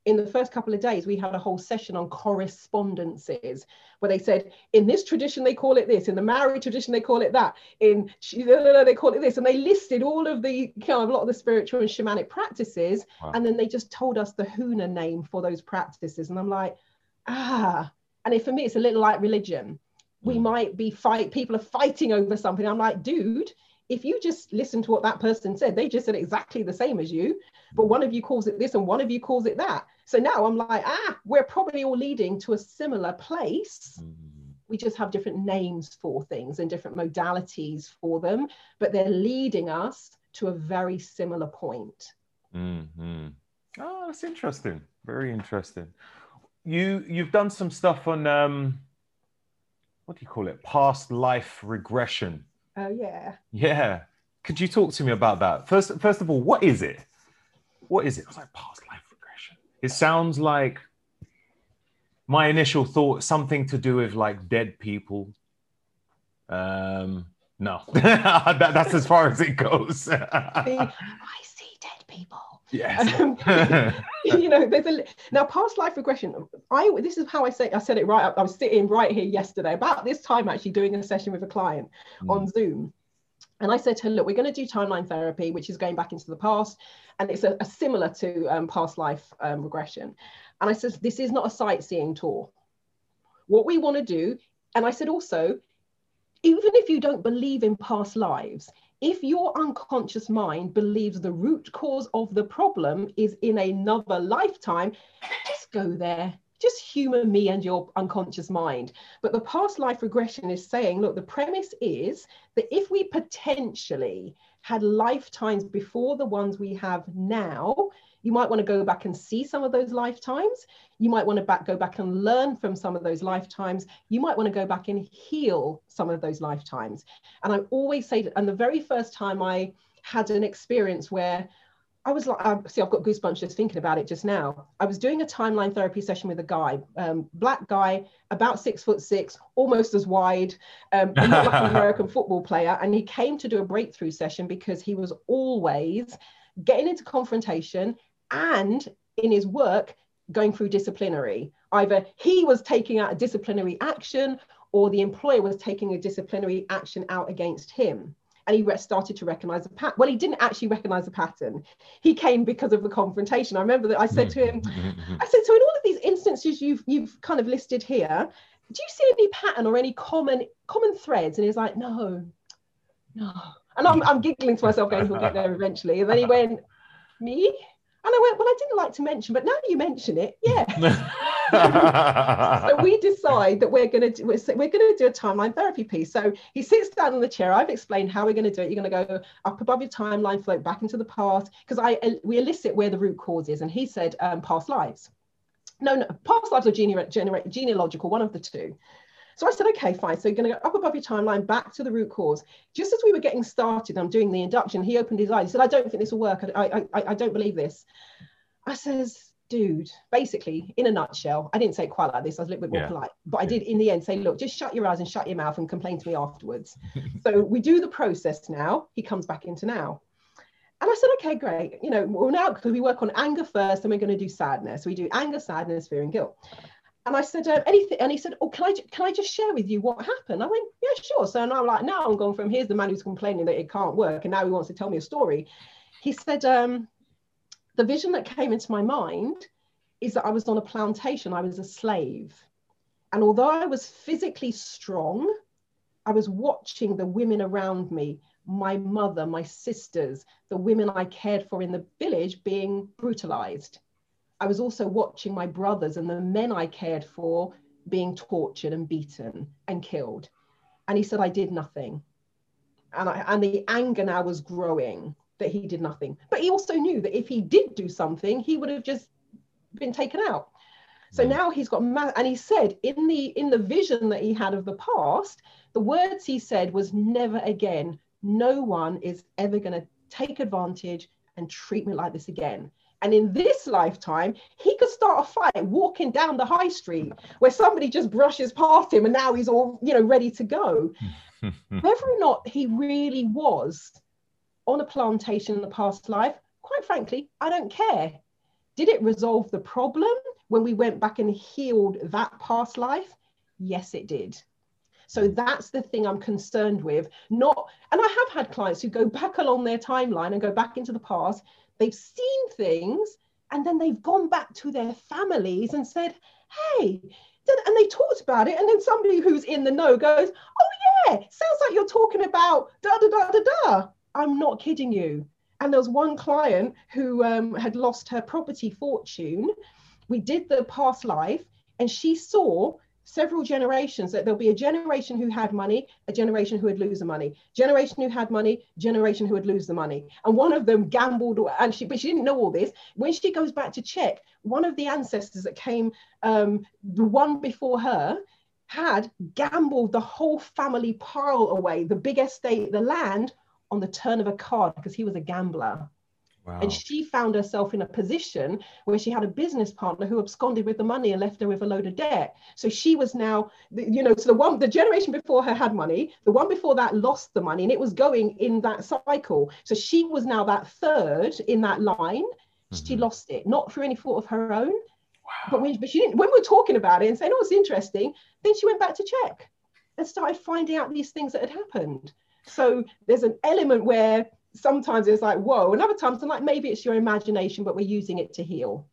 in the first couple of days, we had a whole session on correspondences where they said, in this tradition, they call it this, in the Maori tradition, they call it that, in they call it this. And they listed all of the kind of a lot of the spiritual and shamanic practices. Wow. And then they just told us the Huna name for those practices. And I'm like, ah. And for me, it's a little like religion. We mm. might be fight, people are fighting over something. I'm like, dude, if you just listen to what that person said, they just said exactly the same as you, but one of you calls it this and one of you calls it that. So now I'm like, ah, we're probably all leading to a similar place. Mm-hmm. We just have different names for things and different modalities for them, but they're leading us to a very similar point. Mm-hmm. Oh, that's interesting. Very interesting. You you've done some stuff on um, what do you call it? Past life regression. Oh yeah. Yeah. Could you talk to me about that? First, first of all, what is it? What is it? I was like past life regression. It sounds like my initial thought something to do with like dead people. Um, no, that, that's as far as it goes. I see dead people. Yes. Um, you know, there's a now past life regression. I this is how I say I said it right. I was sitting right here yesterday about this time actually doing a session with a client mm. on Zoom. And I said to her, look, we're going to do timeline therapy, which is going back into the past. And it's a, a similar to um, past life um, regression. And I said, this is not a sightseeing tour. What we want to do, and I said also, even if you don't believe in past lives, if your unconscious mind believes the root cause of the problem is in another lifetime, just go there. Just humor me and your unconscious mind. But the past life regression is saying, look, the premise is that if we potentially had lifetimes before the ones we have now, you might want to go back and see some of those lifetimes. You might want to back, go back and learn from some of those lifetimes. You might want to go back and heal some of those lifetimes. And I always say, and the very first time I had an experience where I was like, uh, see, I've got goosebumps just thinking about it just now. I was doing a timeline therapy session with a guy, um, black guy, about six foot six, almost as wide, um, like an American football player. And he came to do a breakthrough session because he was always getting into confrontation and in his work going through disciplinary. Either he was taking out a disciplinary action or the employer was taking a disciplinary action out against him and he started to recognize the pattern. Well, he didn't actually recognize the pattern. He came because of the confrontation. I remember that I said to him, mm-hmm. I said, so in all of these instances you've you've kind of listed here, do you see any pattern or any common common threads? And he's like, no, no. And I'm, I'm giggling to myself, going, he'll get there eventually. And then he went, me? And I went, well, I didn't like to mention, but now you mention it, yeah. so we decide that we're going to do, we're, we're going to do a timeline therapy piece. So he sits down in the chair. I've explained how we're going to do it. You're going to go up above your timeline, float back into the past, because I we elicit where the root cause is. And he said um, past lives. No, no, past lives or gene- genealogical, one of the two. So I said, okay, fine. So you're going to go up above your timeline, back to the root cause. Just as we were getting started, I'm doing the induction. He opened his eyes. He said, I don't think this will work. I, I, I don't believe this. I says, dude, basically, in a nutshell, I didn't say it quite like this. I was a little bit more yeah. polite, but I did in the end say, look, just shut your eyes and shut your mouth and complain to me afterwards. so we do the process now. He comes back into now. And I said, okay, great. You know, well, now because we work on anger first and we're going to do sadness. We do anger, sadness, fear, and guilt and I said, uh, anything? And he said, oh, can I, can I just share with you what happened? I went, yeah, sure. So now I'm like, now I'm going from here's the man who's complaining that it can't work. And now he wants to tell me a story. He said, um, the vision that came into my mind is that I was on a plantation. I was a slave. And although I was physically strong, I was watching the women around me, my mother, my sisters, the women I cared for in the village being brutalized I was also watching my brothers and the men I cared for being tortured and beaten and killed. And he said, I did nothing. And, I, and the anger now was growing that he did nothing. But he also knew that if he did do something, he would have just been taken out. So mm. now he's got, and he said in the in the vision that he had of the past, the words he said was never again. No one is ever going to take advantage and treat me like this again. And in this lifetime, he could start a fight walking down the high street where somebody just brushes past him and now he's all, you know, ready to go. Whether or not he really was on a plantation in the past life, quite frankly, I don't care. Did it resolve the problem when we went back and healed that past life? Yes, it did. So that's the thing I'm concerned with. Not, and I have had clients who go back along their timeline and go back into the past they've seen things and then they've gone back to their families and said, hey, and they talked about it. And then somebody who's in the know goes, oh, yeah, sounds like you're talking about da da da da da. I'm not kidding you. And there was one client who um, had lost her property fortune. We did the past life, and she saw several generations. That there'll be a generation who had money a generation who would lose the money. Generation who had money generation who would lose the money. And one of them gambled and she but she didn't know all this. When she goes back to check one of the ancestors that came um, the one before her had gambled the whole family pile away the big estate the land on the turn of a card because he was a gambler Wow. And she found herself in a position where she had a business partner who absconded with the money and left her with a load of debt. So she was now, you know, so the one, the generation before her had money, the one before that lost the money, and it was going in that cycle. So she was now that third in that line. Mm-hmm. She lost it, not through any fault of her own. Wow. But when, but she didn't, when we were talking about it and saying, oh, it's interesting, then she went back to check and started finding out these things that had happened. So there's an element where sometimes it's like whoa and other times i'm like maybe it's your imagination but we're using it to heal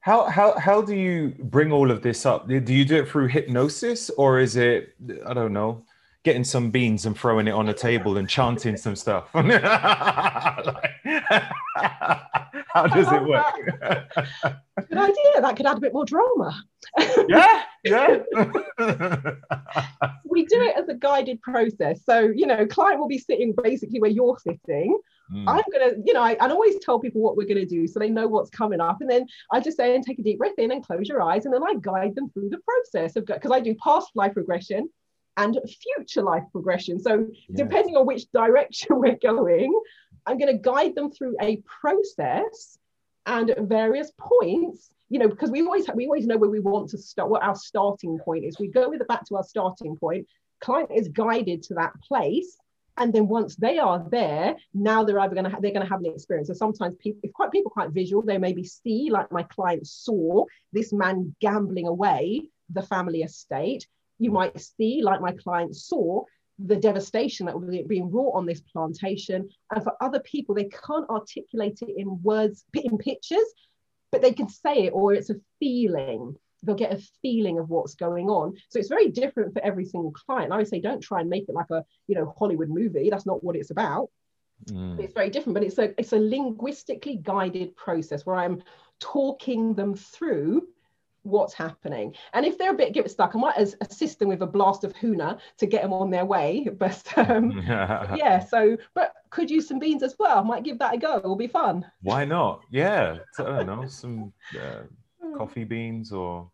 how how how do you bring all of this up do you do it through hypnosis or is it i don't know getting some beans and throwing it on a table and chanting some stuff. like, how does it work? Good idea. That could add a bit more drama. yeah, yeah. we do it as a guided process. So, you know, client will be sitting basically where you're sitting. Mm. I'm gonna, you know, I, I always tell people what we're gonna do so they know what's coming up. And then I just say and take a deep breath in and close your eyes, and then I guide them through the process of because I do past life regression and future life progression. So yes. depending on which direction we're going, I'm going to guide them through a process and at various points you know because we always we always know where we want to start what our starting point is. We go with it back to our starting point. Client is guided to that place. And then once they are there now they're either going to ha- they're going to have an experience. So sometimes people if quite people quite visual they maybe see like my client saw this man gambling away the family estate. You might see like my client saw the devastation that was being wrought on this plantation. And for other people, they can't articulate it in words, in pictures, but they can say it or it's a feeling. They'll get a feeling of what's going on. So it's very different for every single client. I would say don't try and make it like a you know Hollywood movie. That's not what it's about. Mm. It's very different, but it's a it's a linguistically guided process where I'm talking them through what's happening. And if they're a bit get stuck, I might as, assist them with a blast of Huna to get them on their way. But um, yeah, so but could use some beans as well. Might give that a go. It'll be fun. Why not? Yeah, I don't know some uh, coffee beans or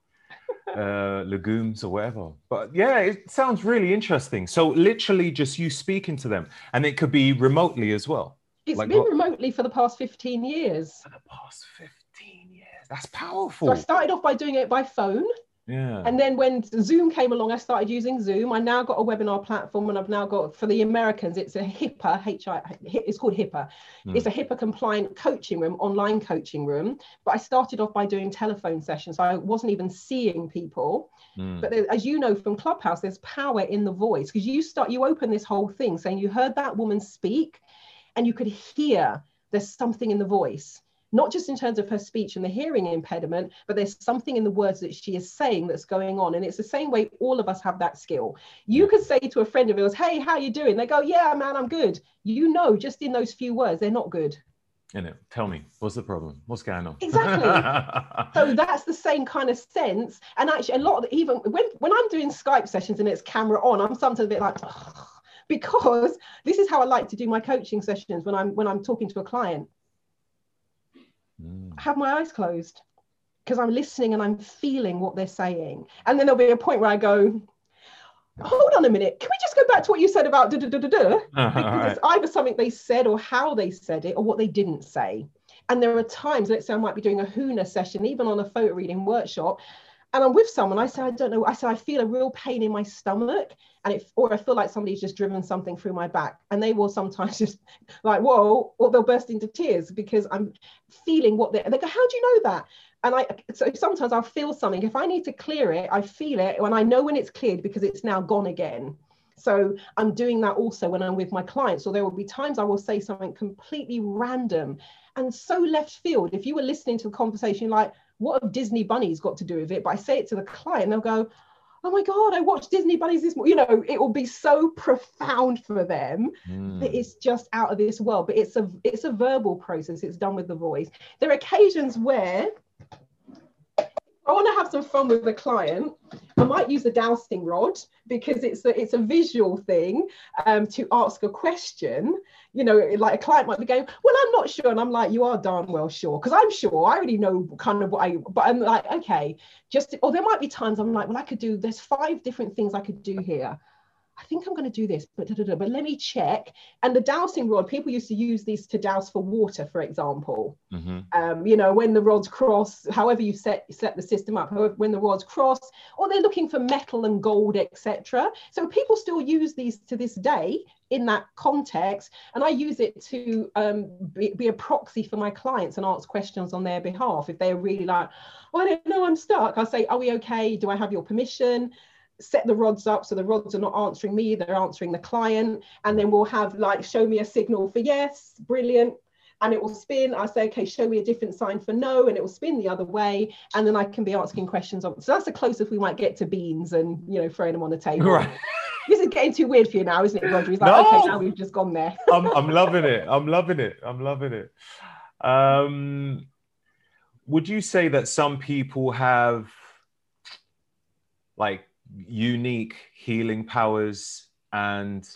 uh, legumes or whatever. But yeah, it sounds really interesting. So literally, just you speaking to them, and it could be remotely as well. It's like been what? remotely for the past fifteen years. For the past fifteen that's powerful. So I started off by doing it by phone. Yeah. And then when Zoom came along, I started using Zoom. I now got a webinar platform, and I've now got for the Americans, it's a HIPAA, H-I, it's called HIPAA. Mm. It's a HIPAA compliant coaching room, online coaching room. But I started off by doing telephone sessions. So I wasn't even seeing people. Mm. But there, as you know from Clubhouse, there's power in the voice because you start, you open this whole thing saying you heard that woman speak, and you could hear there's something in the voice not just in terms of her speech and the hearing impediment, but there's something in the words that she is saying that's going on. And it's the same way all of us have that skill. You could say to a friend of yours, Hey, how you doing? They go, Yeah, man, I'm good. You know, just in those few words, they're not good. In it, tell me, what's the problem? What's going on? Exactly. so that's the same kind of sense. And actually, a lot of even when when I'm doing Skype sessions and it's camera on, I'm sometimes a bit like, because this is how I like to do my coaching sessions when I'm when I'm talking to a client mm. have my eyes closed because I'm listening and I'm feeling what they're saying. And then there'll be a point where I go, hold on a minute, can we just go back to what you said about da da da da da? Because right. it's either something they said or how they said it or what they didn't say. And there are times, let's say I might be doing a Huna session, even on a photo reading workshop, and I'm with someone, I say, I don't know, I say, I feel a real pain in my stomach, and it, or I feel like somebody's just driven something through my back. And they will sometimes just like, whoa, or they'll burst into tears because I'm feeling what they they go, How do you know that? And I so sometimes I'll feel something. If I need to clear it, I feel it when I know when it's cleared because it's now gone again. So I'm doing that also when I'm with my clients. So there will be times I will say something completely random and so left field. If you were listening to the conversation, like, what have Disney bunnies got to do with it? But I say it to the client, they'll go, oh my god i watched disney bunnies this morning you know it will be so profound for them mm. that it's just out of this world but it's a it's a verbal process it's done with the voice there are occasions where I want to have some fun with a client. I might use a dowsing rod because it's a, it's a visual thing um, to ask a question. You know, like a client might be going, "Well, I'm not sure," and I'm like, "You are darn well sure," because I'm sure I already know kind of what I. But I'm like, okay, just or there might be times I'm like, "Well, I could do." There's five different things I could do here. I think I'm going to do this, but, but let me check. And the dowsing rod, people used to use these to dowse for water, for example. Mm-hmm. Um, you know, when the rods cross, however you set set the system up, however, when the rods cross, or they're looking for metal and gold, etc. So people still use these to this day in that context, and I use it to um, be, be, a proxy for my clients and answer questions on their behalf. If they're really like, "Oh, I don't know, I'm stuck," I'll say, "Are we okay? Do I have your permission?" Set the rods up so the rods are not answering me they're answering the client and then we'll have like show me a signal for yes brilliant and it will spin i say okay show me a different sign for no and it will spin the other way and then i can be asking questions of so that's the closest we might get to beans and you know throwing them on the table right this is getting too weird for you now, isn't it, Roger? He's like, no. okay, now we've just gone there. I'm, I'm loving it. I'm loving it. I'm loving it. Um, would you say that some people have like unique healing powers and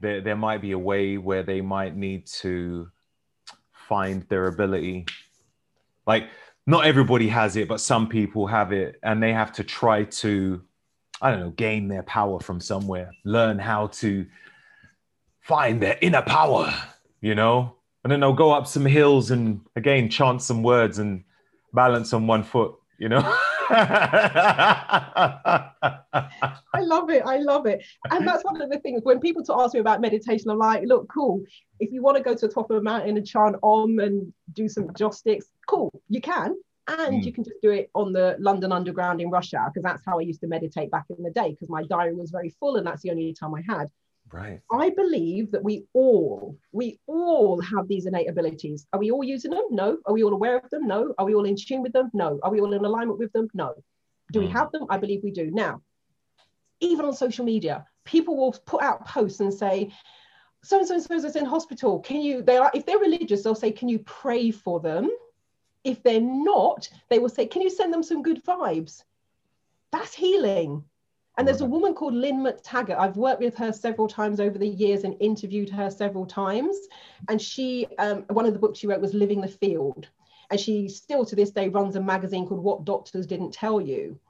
there, there might be a way where they might need to find their ability. Like not everybody has it but some people have it and they have to try to i don't know gain their power from somewhere learn how to find their inner power you know? And then they'll go up some hills and again chant some words and balance on one foot you know I love it. I love it. And that's one of the things when people to ask me about meditation, I'm like, look, cool. If you want to go to the top of a mountain and chant om and do some joss sticks, cool, you can. And mm. you can just do it on the London Underground in rush hour, because that's how I used to meditate back in the day, because my diary was very full and that's the only time I had. Right. I believe that we all, we all have these innate abilities. Are we all using them? No. Are we all aware of them? No. Are we all in tune with them? No. Are we all in alignment with them? No. Do mm. we have them? I believe we do. Now, even on social media, people will put out posts and say, so and so and so is in hospital. Can you, they are, if they're religious, they'll say, can you pray for them? If they're not, they will say, can you send them some good vibes? That's healing. And there's a woman called Lynne McTaggart. I've worked with her several times over the years and interviewed her several times. And she, um, one of the books she wrote was Living the Field. And she still to this day runs a magazine called What Doctors Didn't Tell You.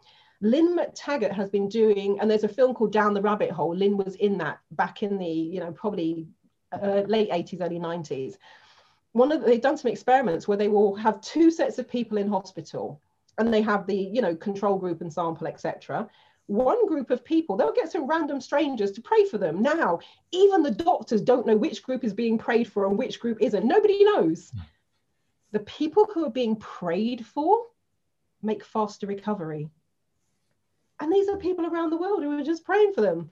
Lynne McTaggart has been doing, and there's a film called Down the Rabbit Hole. Lynne was in that back in the, you know, probably uh, late 80s, early 90s. One of the, they've done some experiments where they will have two sets of people in hospital, and they have the, you know, control group and sample, etc one group of people, they'll get some random strangers to pray for them. Now, even the doctors don't know which group is being prayed for and which group isn't. Nobody knows. Hmm. The people who are being prayed for make faster recovery. And these are people around the world who are just praying for them.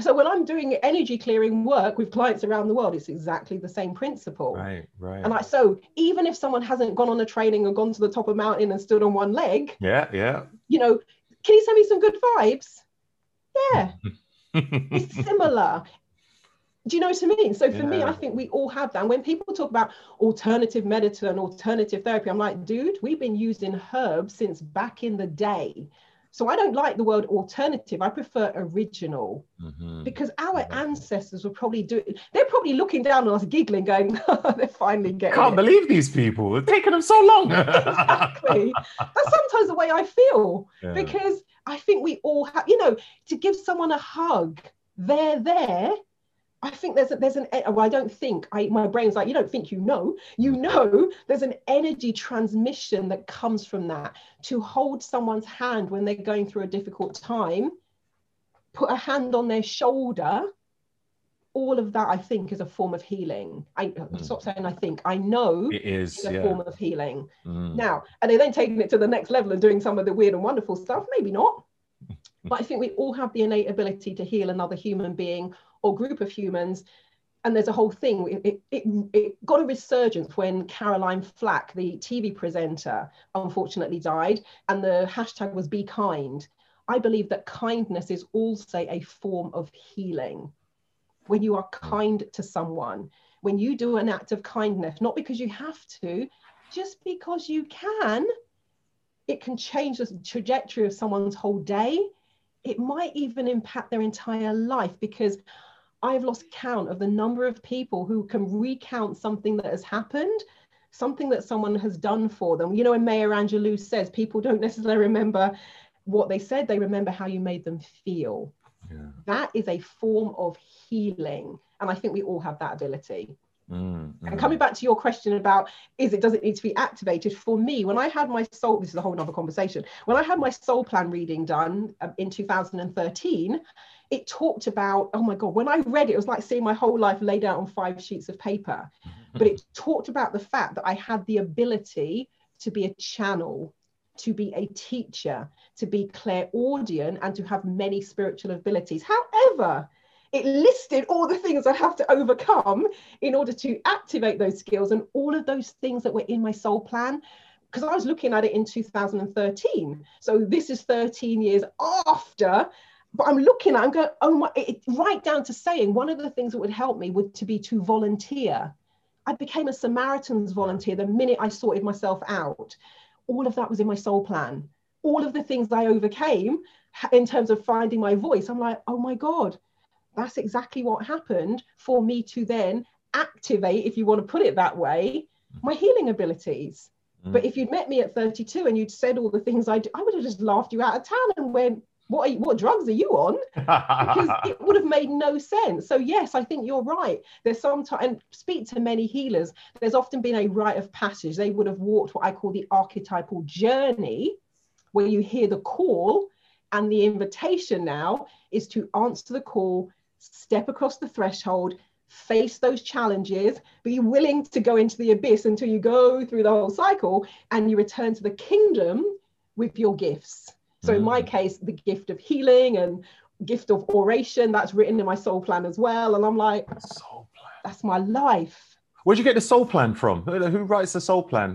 So when I'm doing energy clearing work with clients around the world, it's exactly the same principle. Right, right. And like so, even if someone hasn't gone on a training and gone to the top of a mountain and stood on one leg, yeah, yeah, you know, can you send me some good vibes? Yeah, it's similar. Do you know what I mean? So for yeah. me, I think we all have that. And when people talk about alternative medicine and alternative therapy, I'm like, dude, we've been using herbs since back in the day. So I don't like the word alternative. I prefer original mm-hmm. because our mm-hmm. ancestors were probably doing, they're probably looking down on us, giggling, going, they're finally getting Can't it. believe these people. It's taken them so long. exactly. That's sometimes the way I feel yeah. because I think we all have, you know, to give someone a hug, they're there I think there's a, there's an well, I don't think I my brain's like you don't think you know you mm. know there's an energy transmission that comes from that to hold someone's hand when they're going through a difficult time put a hand on their shoulder all of that I think is a form of healing I mm. stop saying I think I know it is a yeah. form of healing mm. now and they then taking it to the next level and doing some of the weird and wonderful stuff maybe not but I think we all have the innate ability to heal another human being or group of humans and there's a whole thing. It, it, it, got a resurgence when caroline flack the tv presenter unfortunately died and the hashtag was be kind. I believe that kindness is also a form of healing. When you are hmm. kind to someone when you do an act of kindness not because you have to just because you can it can change the trajectory of someone's whole day. It might even impact their entire life because I've lost count of the number of people who can recount something that has happened, something that someone has done for them. You know, when Maya Angelou says people don't necessarily remember what they said, they remember how you made them feel. Yeah. That is a form of healing. And I think we all have that ability. Mm, mm. And coming back to your question about is it does it need to be activated? For me, when I had my soul, this is a whole other conversation. When I had my soul plan reading done um, in 2013, it talked about, oh my God, when I read it, it was like seeing my whole life laid out on five sheets of paper. But it talked about the fact that I had the ability to be a channel, to be a teacher, to be clairaudient, and to have many spiritual abilities. However, it listed all the things I have to overcome in order to activate those skills and all of those things that were in my soul plan because I was looking at it in 2013. So this is 13 years after but I'm looking at, I'm going, oh my, it, right down to saying one of the things that would help me would to be to volunteer. I became a Samaritan's volunteer the minute I sorted myself out. All of that was in my soul plan. All of the things I overcame in terms of finding my voice, I'm like, oh my God, that's exactly what happened for me to then activate, if you want to put it that way, my healing abilities. Mm. But if you'd met me at 32 and you'd said all the things I do, I would have just laughed you out of town and went, what, you, what drugs are you on? because it would have made no sense. So yes, I think you're right. There's some time, and speak to many healers. There's often been a rite of passage. They would have walked what I call the archetypal journey, where you hear the call, and the invitation now is to answer the call, step across the threshold, face those challenges, be willing to go into the abyss until you go through the whole cycle and you return to the kingdom with your gifts. So, mm. in my mm. case, the gift of healing and gift of oration that's written in my soul plan as well. And I'm like, soul plan. That's my life. Where'd you get the soul plan from? Who writes the soul plan?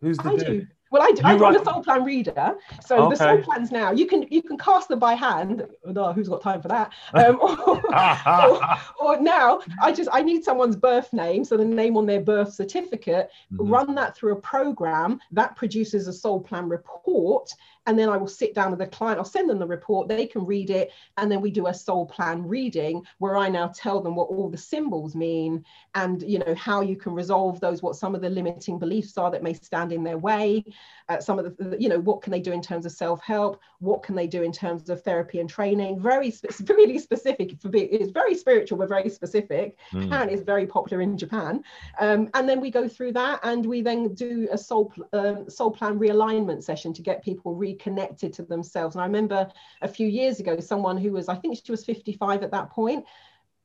who's the I dude? do. Well, I, I'm write... a soul plan reader, so okay. the soul plans now you can you can cast them by hand. Oh, who's got time for that? Um, or, or, or, now I just I need someone's birth name, so the name on their birth certificate. Mm-hmm. Run that through a program that produces a soul plan report, and then I will sit down with the client. I'll send them the report. They can read it, and then we do a soul plan reading where I now tell them what all the symbols mean, and you know how you can resolve those, what some of the limiting beliefs are that may stand in their way, uh, some of the, you know, what can they do in terms of self-help? What can they do in terms of therapy and training? Very, really specific. For being, it's very spiritual, but very specific. Mm. Japan is very popular in Japan, um, and then we go through that, and we then do a soul um, soul plan realignment session to get people reconnected to themselves. And I remember a few years ago, someone who was, I think she was 55 at that point.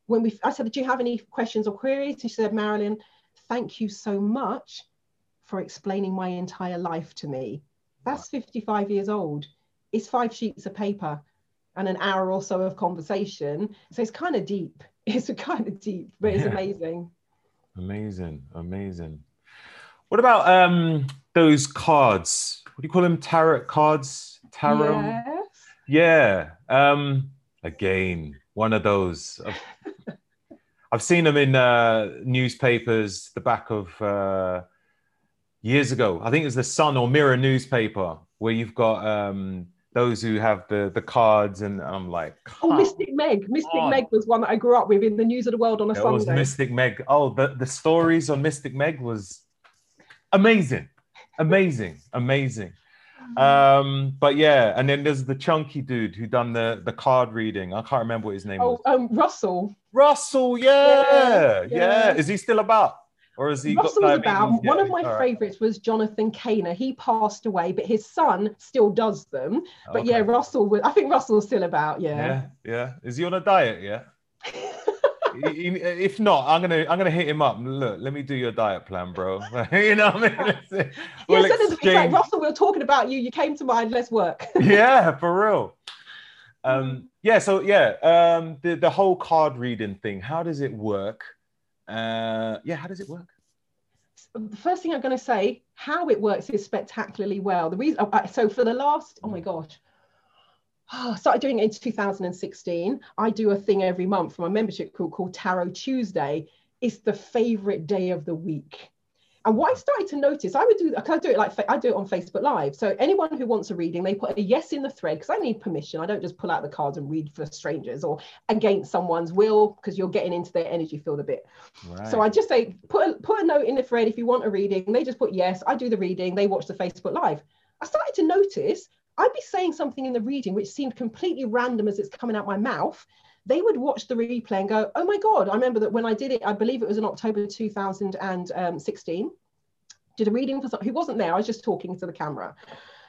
When we, I said, "Do you have any questions or queries?" She said, "Marilyn, thank you so much for explaining my entire life to me. That's 55 years old. It's five sheets of paper and an hour or so of conversation. So it's kind of deep. It's kind of deep, but it's yeah. amazing. Amazing, amazing. What about um those cards? What do you call them? Tarot cards? Tarot? Yes. Yeah. Um again, one of those. I've seen them in uh, newspapers, the back of uh, years ago. I think it was the Sun or Mirror newspaper where you've got um, those who have the the cards, and I'm like, oh, Mystic Meg. Mystic on. Meg was one that I grew up with in the News of the World on a it Sunday. was Mystic Meg. Oh, the the stories on Mystic Meg was amazing, amazing, amazing. Um, but yeah, and then there's the chunky dude who done the the card reading. I can't remember what his name oh, was. um, Russell. Russell, yeah. Yeah, yeah. yeah. Is he still about? Or is he Russell was about one of my right. favorites was Jonathan Cainer. He passed away, but his son still does them. But okay. yeah, Russell was, I think Russell's still about, yeah. Yeah, yeah. Is he on a diet yet? if not, I'm gonna I'm gonna hit him up. Look, let me do your diet plan, bro. you know what I mean? we'll yeah, so like, Russell, we are talking about you. You came to mind. Let's work. yeah, for real. Um, yeah. So yeah, um, the the whole card reading thing. How does it work? Uh, yeah, how does it work? The first thing I'm going to say, how it works is spectacularly well. The reason, uh, so for the last, oh my gosh, oh, started doing it in 2016. I do a thing every month for my membership group called Tarot Tuesday. It's the favorite day of the week. And what I started to notice, I would do, I do it like I do it on Facebook Live. So anyone who wants a reading, they put a yes in the thread because I need permission. I don't just pull out the cards and read for strangers or against someone's will because you're getting into their energy field a bit. Right. So I just say put a, put a note in the thread if you want a reading. They just put yes. I do the reading. They watch the Facebook Live. I started to notice I'd be saying something in the reading which seemed completely random as it's coming out my mouth they would watch the replay and go, oh my God, I remember that when I did it, I believe it was in October 2016, did a reading for someone who wasn't there, I was just talking to the camera.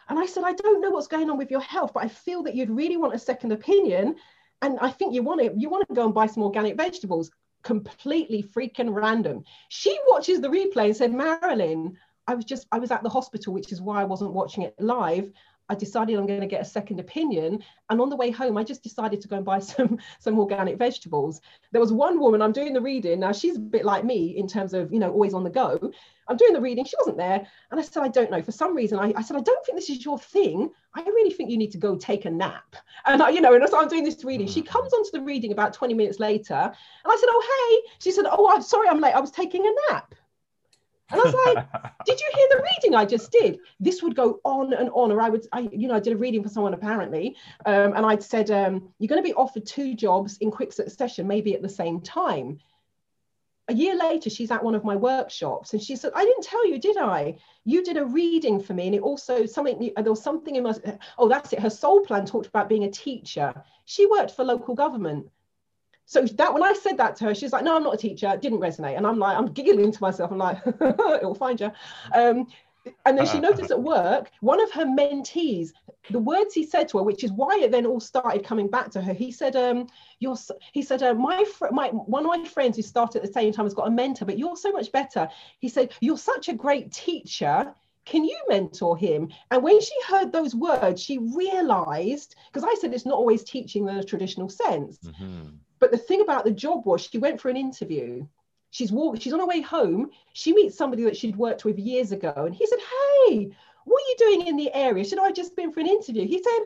And I said, I don't know what's going on with your health, but I feel that you'd really want a second opinion. And I think you want to, you want to go and buy some organic vegetables. Completely freaking random. She watches the replay and said, Marilyn, I was just, I was at the hospital, which is why I wasn't watching it live. I decided I'm going to get a second opinion. And on the way home, I just decided to go and buy some, some organic vegetables. There was one woman, I'm doing the reading. Now she's a bit like me in terms of, you know, always on the go. I'm doing the reading. She wasn't there. And I said, I don't know. For some reason, I, I said, I don't think this is your thing. I really think you need to go take a nap. And I, you know, and so I'm doing this reading. She mm-hmm. comes onto the reading about 20 minutes later. And I said, Oh, hey. She said, Oh, I'm sorry, I'm late. I was taking a nap. And I was like, did you hear the reading I just did? This would go on and on. Or I would, I, you know, I did a reading for someone apparently. Um, and I'd said, um, you're going to be offered two jobs in quick succession, maybe at the same time. A year later, she's at one of my workshops and she said, I didn't tell you, did I? You did a reading for me. And it also something, there was something in my, oh, that's it. Her soul plan talked about being a teacher. She worked for local government so that when I said that to her, she's like, "No, I'm not a teacher." It didn't resonate, and I'm like, I'm giggling to myself. I'm like, "It'll find you." Um, and then she noticed at work, one of her mentees, the words he said to her, which is why it then all started coming back to her. He said, um, "You're," he said, uh, "My fr- my one of my friends who started at the same time has got a mentor, but you're so much better." He said, "You're such a great teacher." Can you mentor him? And when she heard those words, she realized, because I said it's not always teaching in a traditional sense. Mm-hmm but the thing about the job was she went for an interview. She's walked, she's on her way home. She meets somebody that she'd worked with years ago. And he said, Hey, what are you doing in the area? Should I just been for an interview? He said,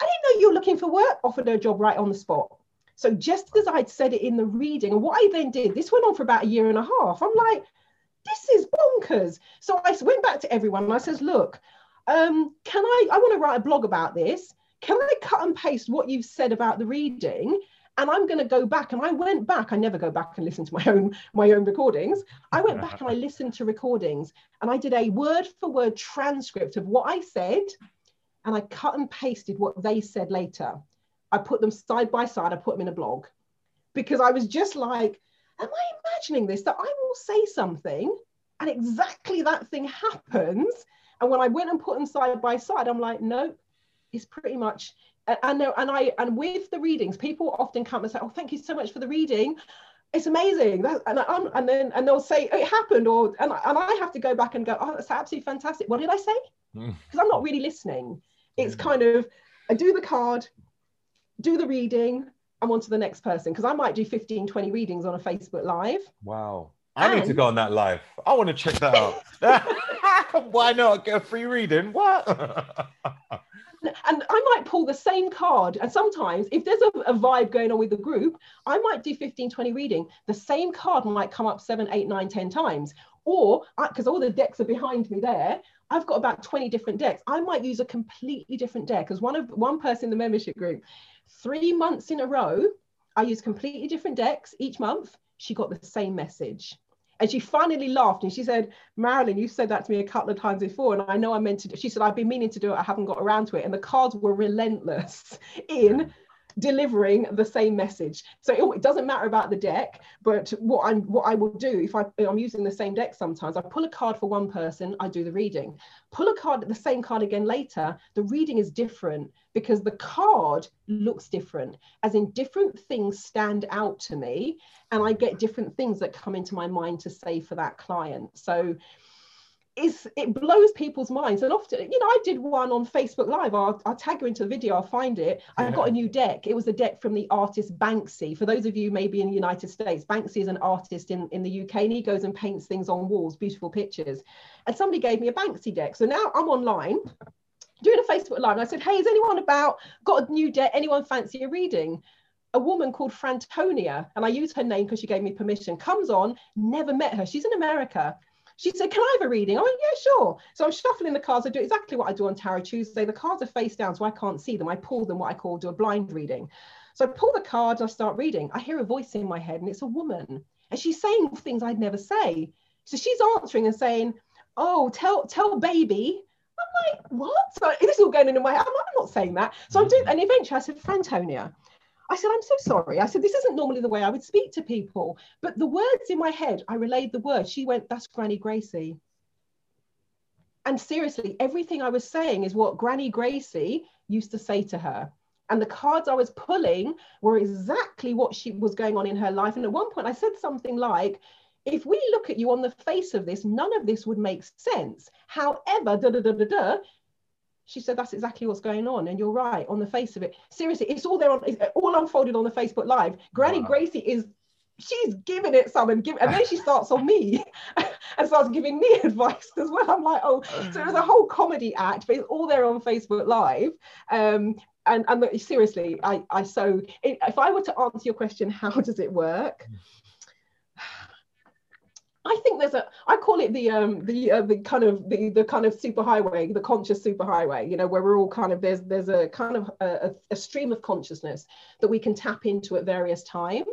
I didn't know you were looking for work, offered her a job right on the spot. So just as I'd said it in the reading, and what I then did, this went on for about a year and a half. I'm like, this is bonkers. So I went back to everyone and I says, look, um, can I, I want to write a blog about this. Can I cut and paste what you've said about the reading and I'm going to go back. And I went back. I never go back and listen to my own my own recordings. I went back and I listened to recordings, and I did a word for word transcript of what I said, and I cut and pasted what they said later. I put them side by side. I put them in a blog because I was just like, am I imagining this? That I will say something, and exactly that thing happens. And when I went and put them side by side, I'm like, nope, it's pretty much and and I and with the readings, people often come and say, "Oh, thank you so much for the reading." It's amazing, that, and I'm, and then and they'll say it happened, or and and I have to go back and go, "Oh, that's absolutely fantastic." What did I say? Because mm. I'm not really listening. It's mm. kind of I do the card, do the reading, I'm on to the next person because I might do 15, 20 readings on a Facebook Live. Wow. I and... need to go on that live. I want to check that out. Why not get a free reading? What? and I might pull the same card. And sometimes, if there's a, a, vibe going on with the group, I might do 15, 20 reading. The same card might come up seven, eight, nine, 10 times. Or because all the decks are behind me there, I've got about 20 different decks. I might use a completely different deck. Because one of one person in the membership group, three months in a row, I use completely different decks each month. She got the same message. And she finally laughed and she said, Marilyn, you said that to me a couple of times before. And I know I meant to do. She said, I've been meaning to do it. I haven't got around to it. And the cards were relentless in delivering the same message. So it, doesn't matter about the deck, but what I'm what I will do if I, I'm using the same deck sometimes, I pull a card for one person, I do the reading. Pull a card, the same card again later, the reading is different because the card looks different, as in different things stand out to me, and I get different things that come into my mind to say for that client. So is it blows people's minds. And often you know i did one on facebook live. I'll, I'll tag you into the video i'll find it. I yeah. got a new deck. It was a deck from the artist banksy. For those of you maybe in the united states banksy is an artist in, in the uk and he goes and paints things on walls beautiful pictures. And somebody gave me a banksy deck. So now i'm online doing a facebook live and i said hey is anyone about got a new deck? Anyone fancy a reading? A woman called Frantonia, and I use her name because she gave me permission, comes on, never met her. She's in America. She said, Can I have a reading? I went, Yeah, sure. So I'm shuffling the cards. I do exactly what I do on Tarot Tuesday. The cards are face down, so I can't see them. I pull them, what I call do a blind reading. So I pull the cards, I start reading. I hear a voice in my head, and it's a woman. And she's saying things I'd never say. So she's answering and saying, Oh, tell tell baby. I'm like, what? So this is all going in my head. I'm, like, I'm not saying that. So I'm doing, mm-hmm. and eventually I said, Frantonia. I said, I'm so sorry. I said, this isn't normally the way I would speak to people. But the words in my head, I relayed the words. She went, that's Granny Gracie. And seriously, everything I was saying is what Granny Gracie used to say to her. And the cards I was pulling were exactly what she was going on in her life. And at one point, I said something like, if we look at you on the face of this, none of this would make sense. However, da da da da da, she said that's exactly what's going on. And you're right on the face of it. Seriously it's all there on it's all unfolded on the facebook live. Granny wow. gracie is she's giving it some and give and then she starts on me and starts giving me advice as well. I'm like oh so there's a whole comedy act but it's all there on facebook live. Um and and seriously i i so if i were to answer your question how does it work I think there's a I call it the um the uh, the kind of the the kind of superhighway the conscious superhighway you know where we're all kind of there's there's a kind of a, a stream of consciousness that we can tap into at various times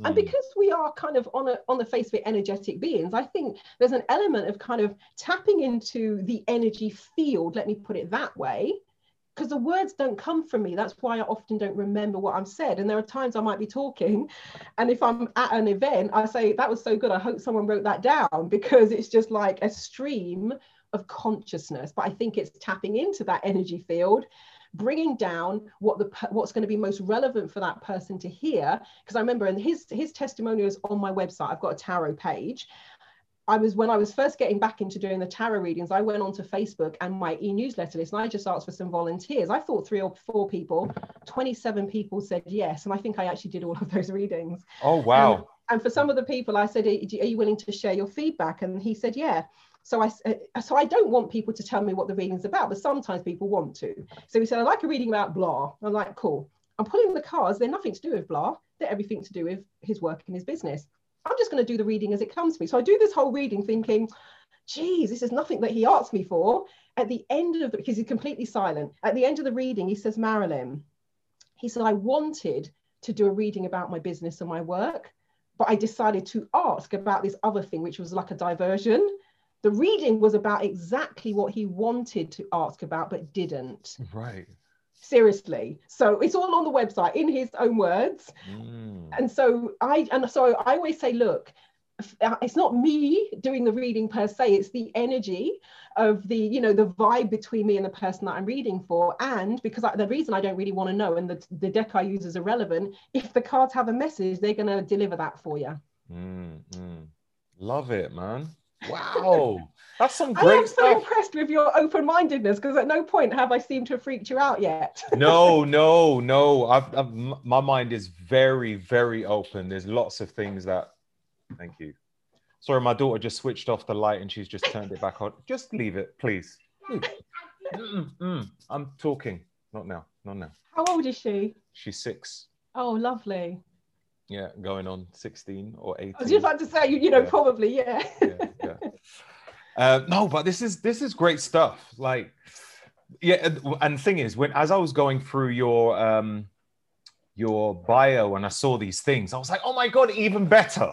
mm. and because we are kind of on a on the face of it energetic beings I think there's an element of kind of tapping into the energy field let me put it that way because the words don't come from me. That's why I often don't remember what I'm said. And there are times I might be talking, and if I'm at an event, I say, That was so good. I hope someone wrote that down because it's just like a stream of consciousness. But I think it's tapping into that energy field bringing down what the what's going to be most relevant for that person to hear because i remember and his his testimonials on my website i've got a tarot page I was when I was first getting back into doing the tarot readings, I went onto Facebook and my e-newsletter list and I just asked for some volunteers. I thought three or four people, 27 people said yes. And I think I actually did all of those readings. Oh, wow. Um, and for some of the people, I said, Are you willing to share your feedback? And he said, Yeah. So I, uh, so I don't want people to tell me what the reading's about, but sometimes people want to. So he said, I like a reading about blah. I'm like, cool. I'm pulling the cards. They're nothing to do with blah. They're everything to do with his work and his business. I'm just going to do the reading as it comes to me. So I do this whole reading thinking, geez, this is nothing that he asked me for. At the end of the, because he's completely silent, at the end of the reading, he says, Marilyn, he said, I wanted to do a reading about my business and my work, but I decided to ask about this other thing, which was like a diversion. The reading was about exactly what he wanted to ask about, but didn't. Right seriously. So it's all on the website in his own words. Mm. and so i and so i always say look uh, it's not me doing the reading per se. It's the energy of the you know the vibe between me and the person that i'm reading for. And because I, the reason i don't really want to know and the, the deck i use is irrelevant if the cards have a message they're going to deliver that for you mm, mm. love it man wow that's some great I am so impressed with your open-mindedness because at no point have I seemed to have freaked you out yet. no, no, no. I've, I've, my mind is very, very open. There's lots of things that. Thank you. Sorry, my daughter just switched off the light and she's just turned it back on. Just leave it, please. Mm, I'm talking. Not now. Not now. How old is she? She's six. Oh, lovely. Yeah, going on 16 or 18. I was just about to say, you, you know, yeah. probably, yeah, yeah. Uh, no, but this is this is great stuff. Like, yeah, and the thing is, when as I was going through your um your bio and I saw these things, I was like, oh my god, even better.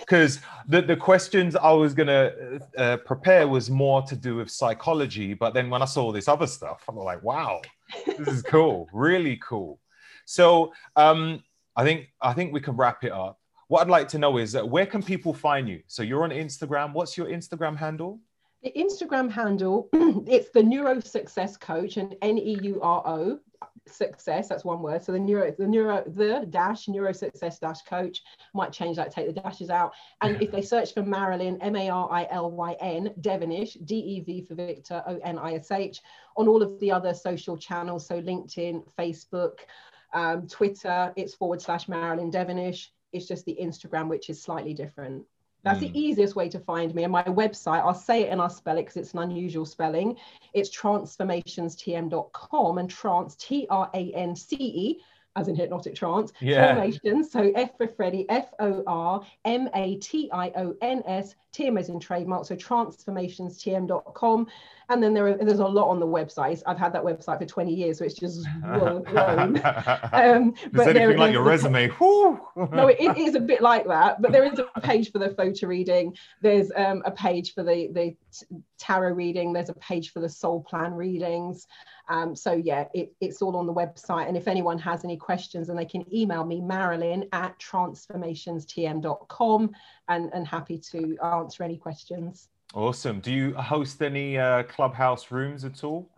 Because the, the questions I was gonna uh, prepare was more to do with psychology, but then when I saw this other stuff, I'm like, wow, this is cool, really cool. So um, I think I think we can wrap it up. What I'd like to know is that where can people find you? So you're on Instagram. What's your Instagram handle? The Instagram handle, it's the Neuro Success Coach and N E U R O success that's one word so the neuro the neuro the dash neuro success dash coach might change that take the dashes out and if they search for marilyn m-a-r-i-l-y-n devonish d-e-v for victor o-n-i-s-h on all of the other social channels so linkedin facebook um, twitter it's forward slash marilyn devonish it's just the instagram which is slightly different that's mm. the easiest way to find me. And my website, I'll say it and I'll spell it because it's an unusual spelling. It's tranceformationstm.com and trans, T R A N C E, as in hypnotic trance. Yeah. Formations. So F for Freddie, F O R M A T I O N S, TM as in trademark. So tranceformationstm.com and then there are, there's a lot on the website. I've had that website for 20 years, so it's just grown. um, but anything like your resume? no, it, it is a bit like that. But there is a page for the photo reading. There's um, a page for the the tarot reading. There's a page for the soul plan readings. Um, so yeah, it, it's all on the website. And if anyone has any questions, and they can email me, Marilyn at tranceformationstm.com, and, and happy to answer any questions. Awesome. Do you host any uh, clubhouse rooms at all?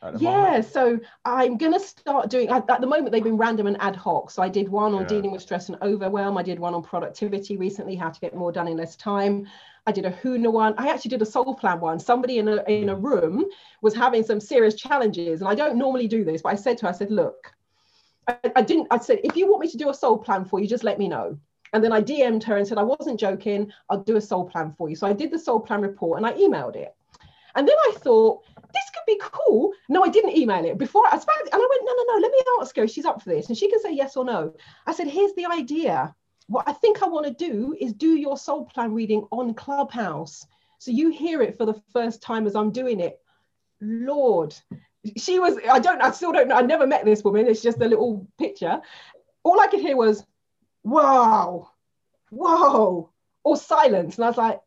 At yeah, moment? so I'm going to start doing, at, at, the moment, they've been random and ad hoc. So I did one on yeah. dealing with stress and overwhelm. I did one on productivity recently, how to get more done in less time. I did a Huna one. I actually did a soul plan one. Somebody in a in a room was having some serious challenges, and I don't normally do this, but I said to her, I said, look, I, I didn't. I said, if you want me to do a soul plan for you, just let me know. And then I DM'd her and said, I wasn't joking. I'll do a soul plan for you. So I did the soul plan report and I emailed it. And then I thought, this could be cool. No, I didn't email it before I spoke. And I went, no, no, no, let me ask her. She's up for this. And she can say yes or no. I said, here's the idea what I think I want to do is do your soul plan reading on Clubhouse. So you hear it for the first time as I'm doing it. Lord, she was, I don't, I still don't know, I never met this woman. It's just a little picture. All I could hear was, wow, whoa, or silence. And I was like,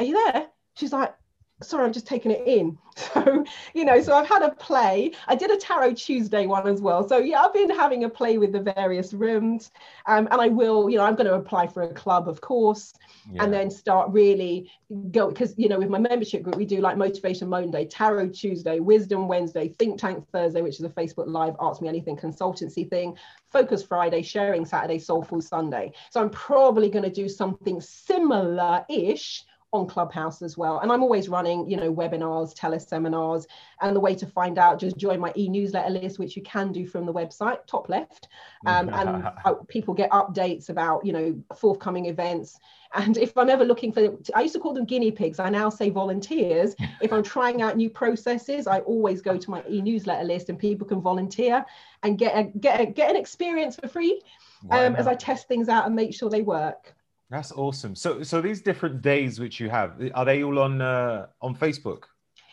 are you there? She's like, sorry, I'm just taking it in. So, you know, so I've had a play. I did a Tarot Tuesday one as well. So, yeah, I've been having a play with the various rooms. Um, and I will, you know, I'm going to apply for a club, of course, yeah. and then start really go because, you know, with my membership group, we do like Motivation Monday, Tarot Tuesday, Wisdom Wednesday, Think Tank Thursday, which is a Facebook Live Ask Me Anything consultancy thing, Focus Friday, Sharing Saturday, Soulful Sunday. So, I'm probably going to do something similar ish on Clubhouse as well. And I'm always running, you know, webinars, teleseminars, and the way to find out, just join my e-newsletter list, which you can do from the website, top left. Um, and people get updates about, you know, forthcoming events. And if I'm ever looking for, I used to call them guinea pigs. I now say volunteers. if I'm trying out new processes, I always go to my e-newsletter list, and people can volunteer and get a, get a, get an experience for free um, as I test things out and make sure they work. That's awesome. So, so these different days which you have, are they all on uh, on Facebook?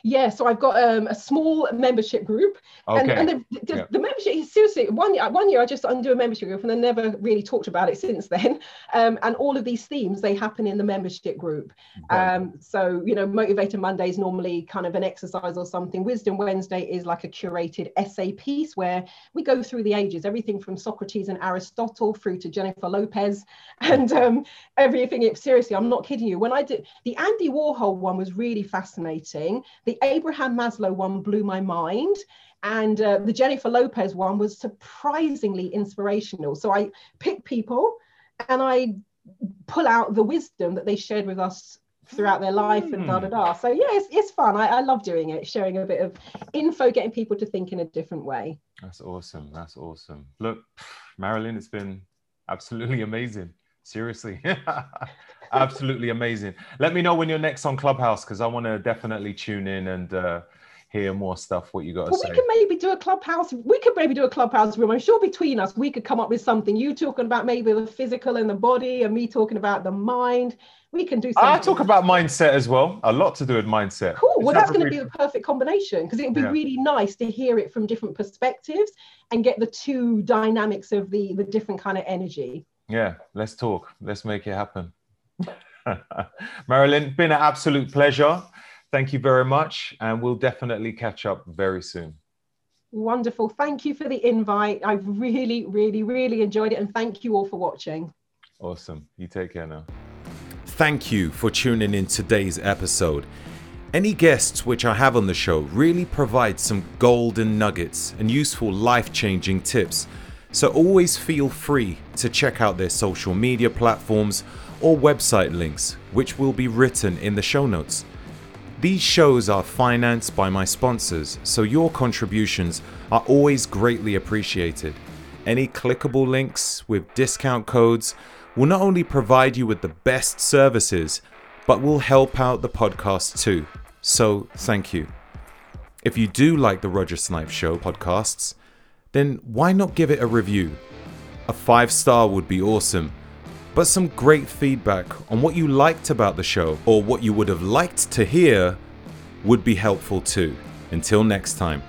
Yeah, so I've got um, a small membership group, okay. and, and the, the, yeah. the, membership is seriously one year. One year I just undo a membership group, and I never really talked about it since then. Um, and all of these themes they happen in the membership group. Right. Um, so you know, Motivator Monday is normally kind of an exercise or something. Wisdom Wednesday is like a curated essay piece where we go through the ages, everything from Socrates and Aristotle through to Jennifer Lopez, and um, everything. Seriously, I'm not kidding you. When I did the Andy Warhol one was really fascinating. The Abraham Maslow one blew my mind. And uh, the Jennifer Lopez one was surprisingly inspirational. So I pick people and I pull out the wisdom that they shared with us throughout their life and da da da. So yeah, it's, it's fun. I, I love doing it, sharing a bit of info, getting people to think in a different way. That's awesome. That's awesome. Look, Marilyn, it's been absolutely amazing. Seriously. Absolutely amazing. Let me know when you're next on Clubhouse because I want to definitely tune in and uh, hear more stuff. What you got to well, say? We can maybe do a Clubhouse. We could maybe do a Clubhouse room. I'm sure between us we could come up with something. You talking about maybe the physical and the body, and me talking about the mind. We can do something. I talk about mindset as well. A lot to do with mindset. Cool. Well, that's going to be the perfect combination because it would be yeah. really nice to hear it from different perspectives and get the two dynamics of the the different kind of energy. Yeah, let's talk. Let's make it happen. Marilyn, been an absolute pleasure. Thank you very much. And we'll definitely catch up very soon. Wonderful. Thank you for the invite. I've really, really, really enjoyed it. And thank you all for watching. Awesome. You take care now. Thank you for tuning in today's episode. Any guests which I have on the show really provide some golden nuggets and useful life changing tips. So always feel free to check out their social media platforms or website links, which will be written in the show notes. These shows are financed by my sponsors, so your contributions are always greatly appreciated. Any clickable links with discount codes will not only provide you with the best services, but will help out the podcast too. So, thank you. If you do like the Roger Snipes Show podcasts, then why not give it a review? A five star would be awesome but some great feedback on what you liked about the show or what you would have liked to hear would be helpful too. Until next time.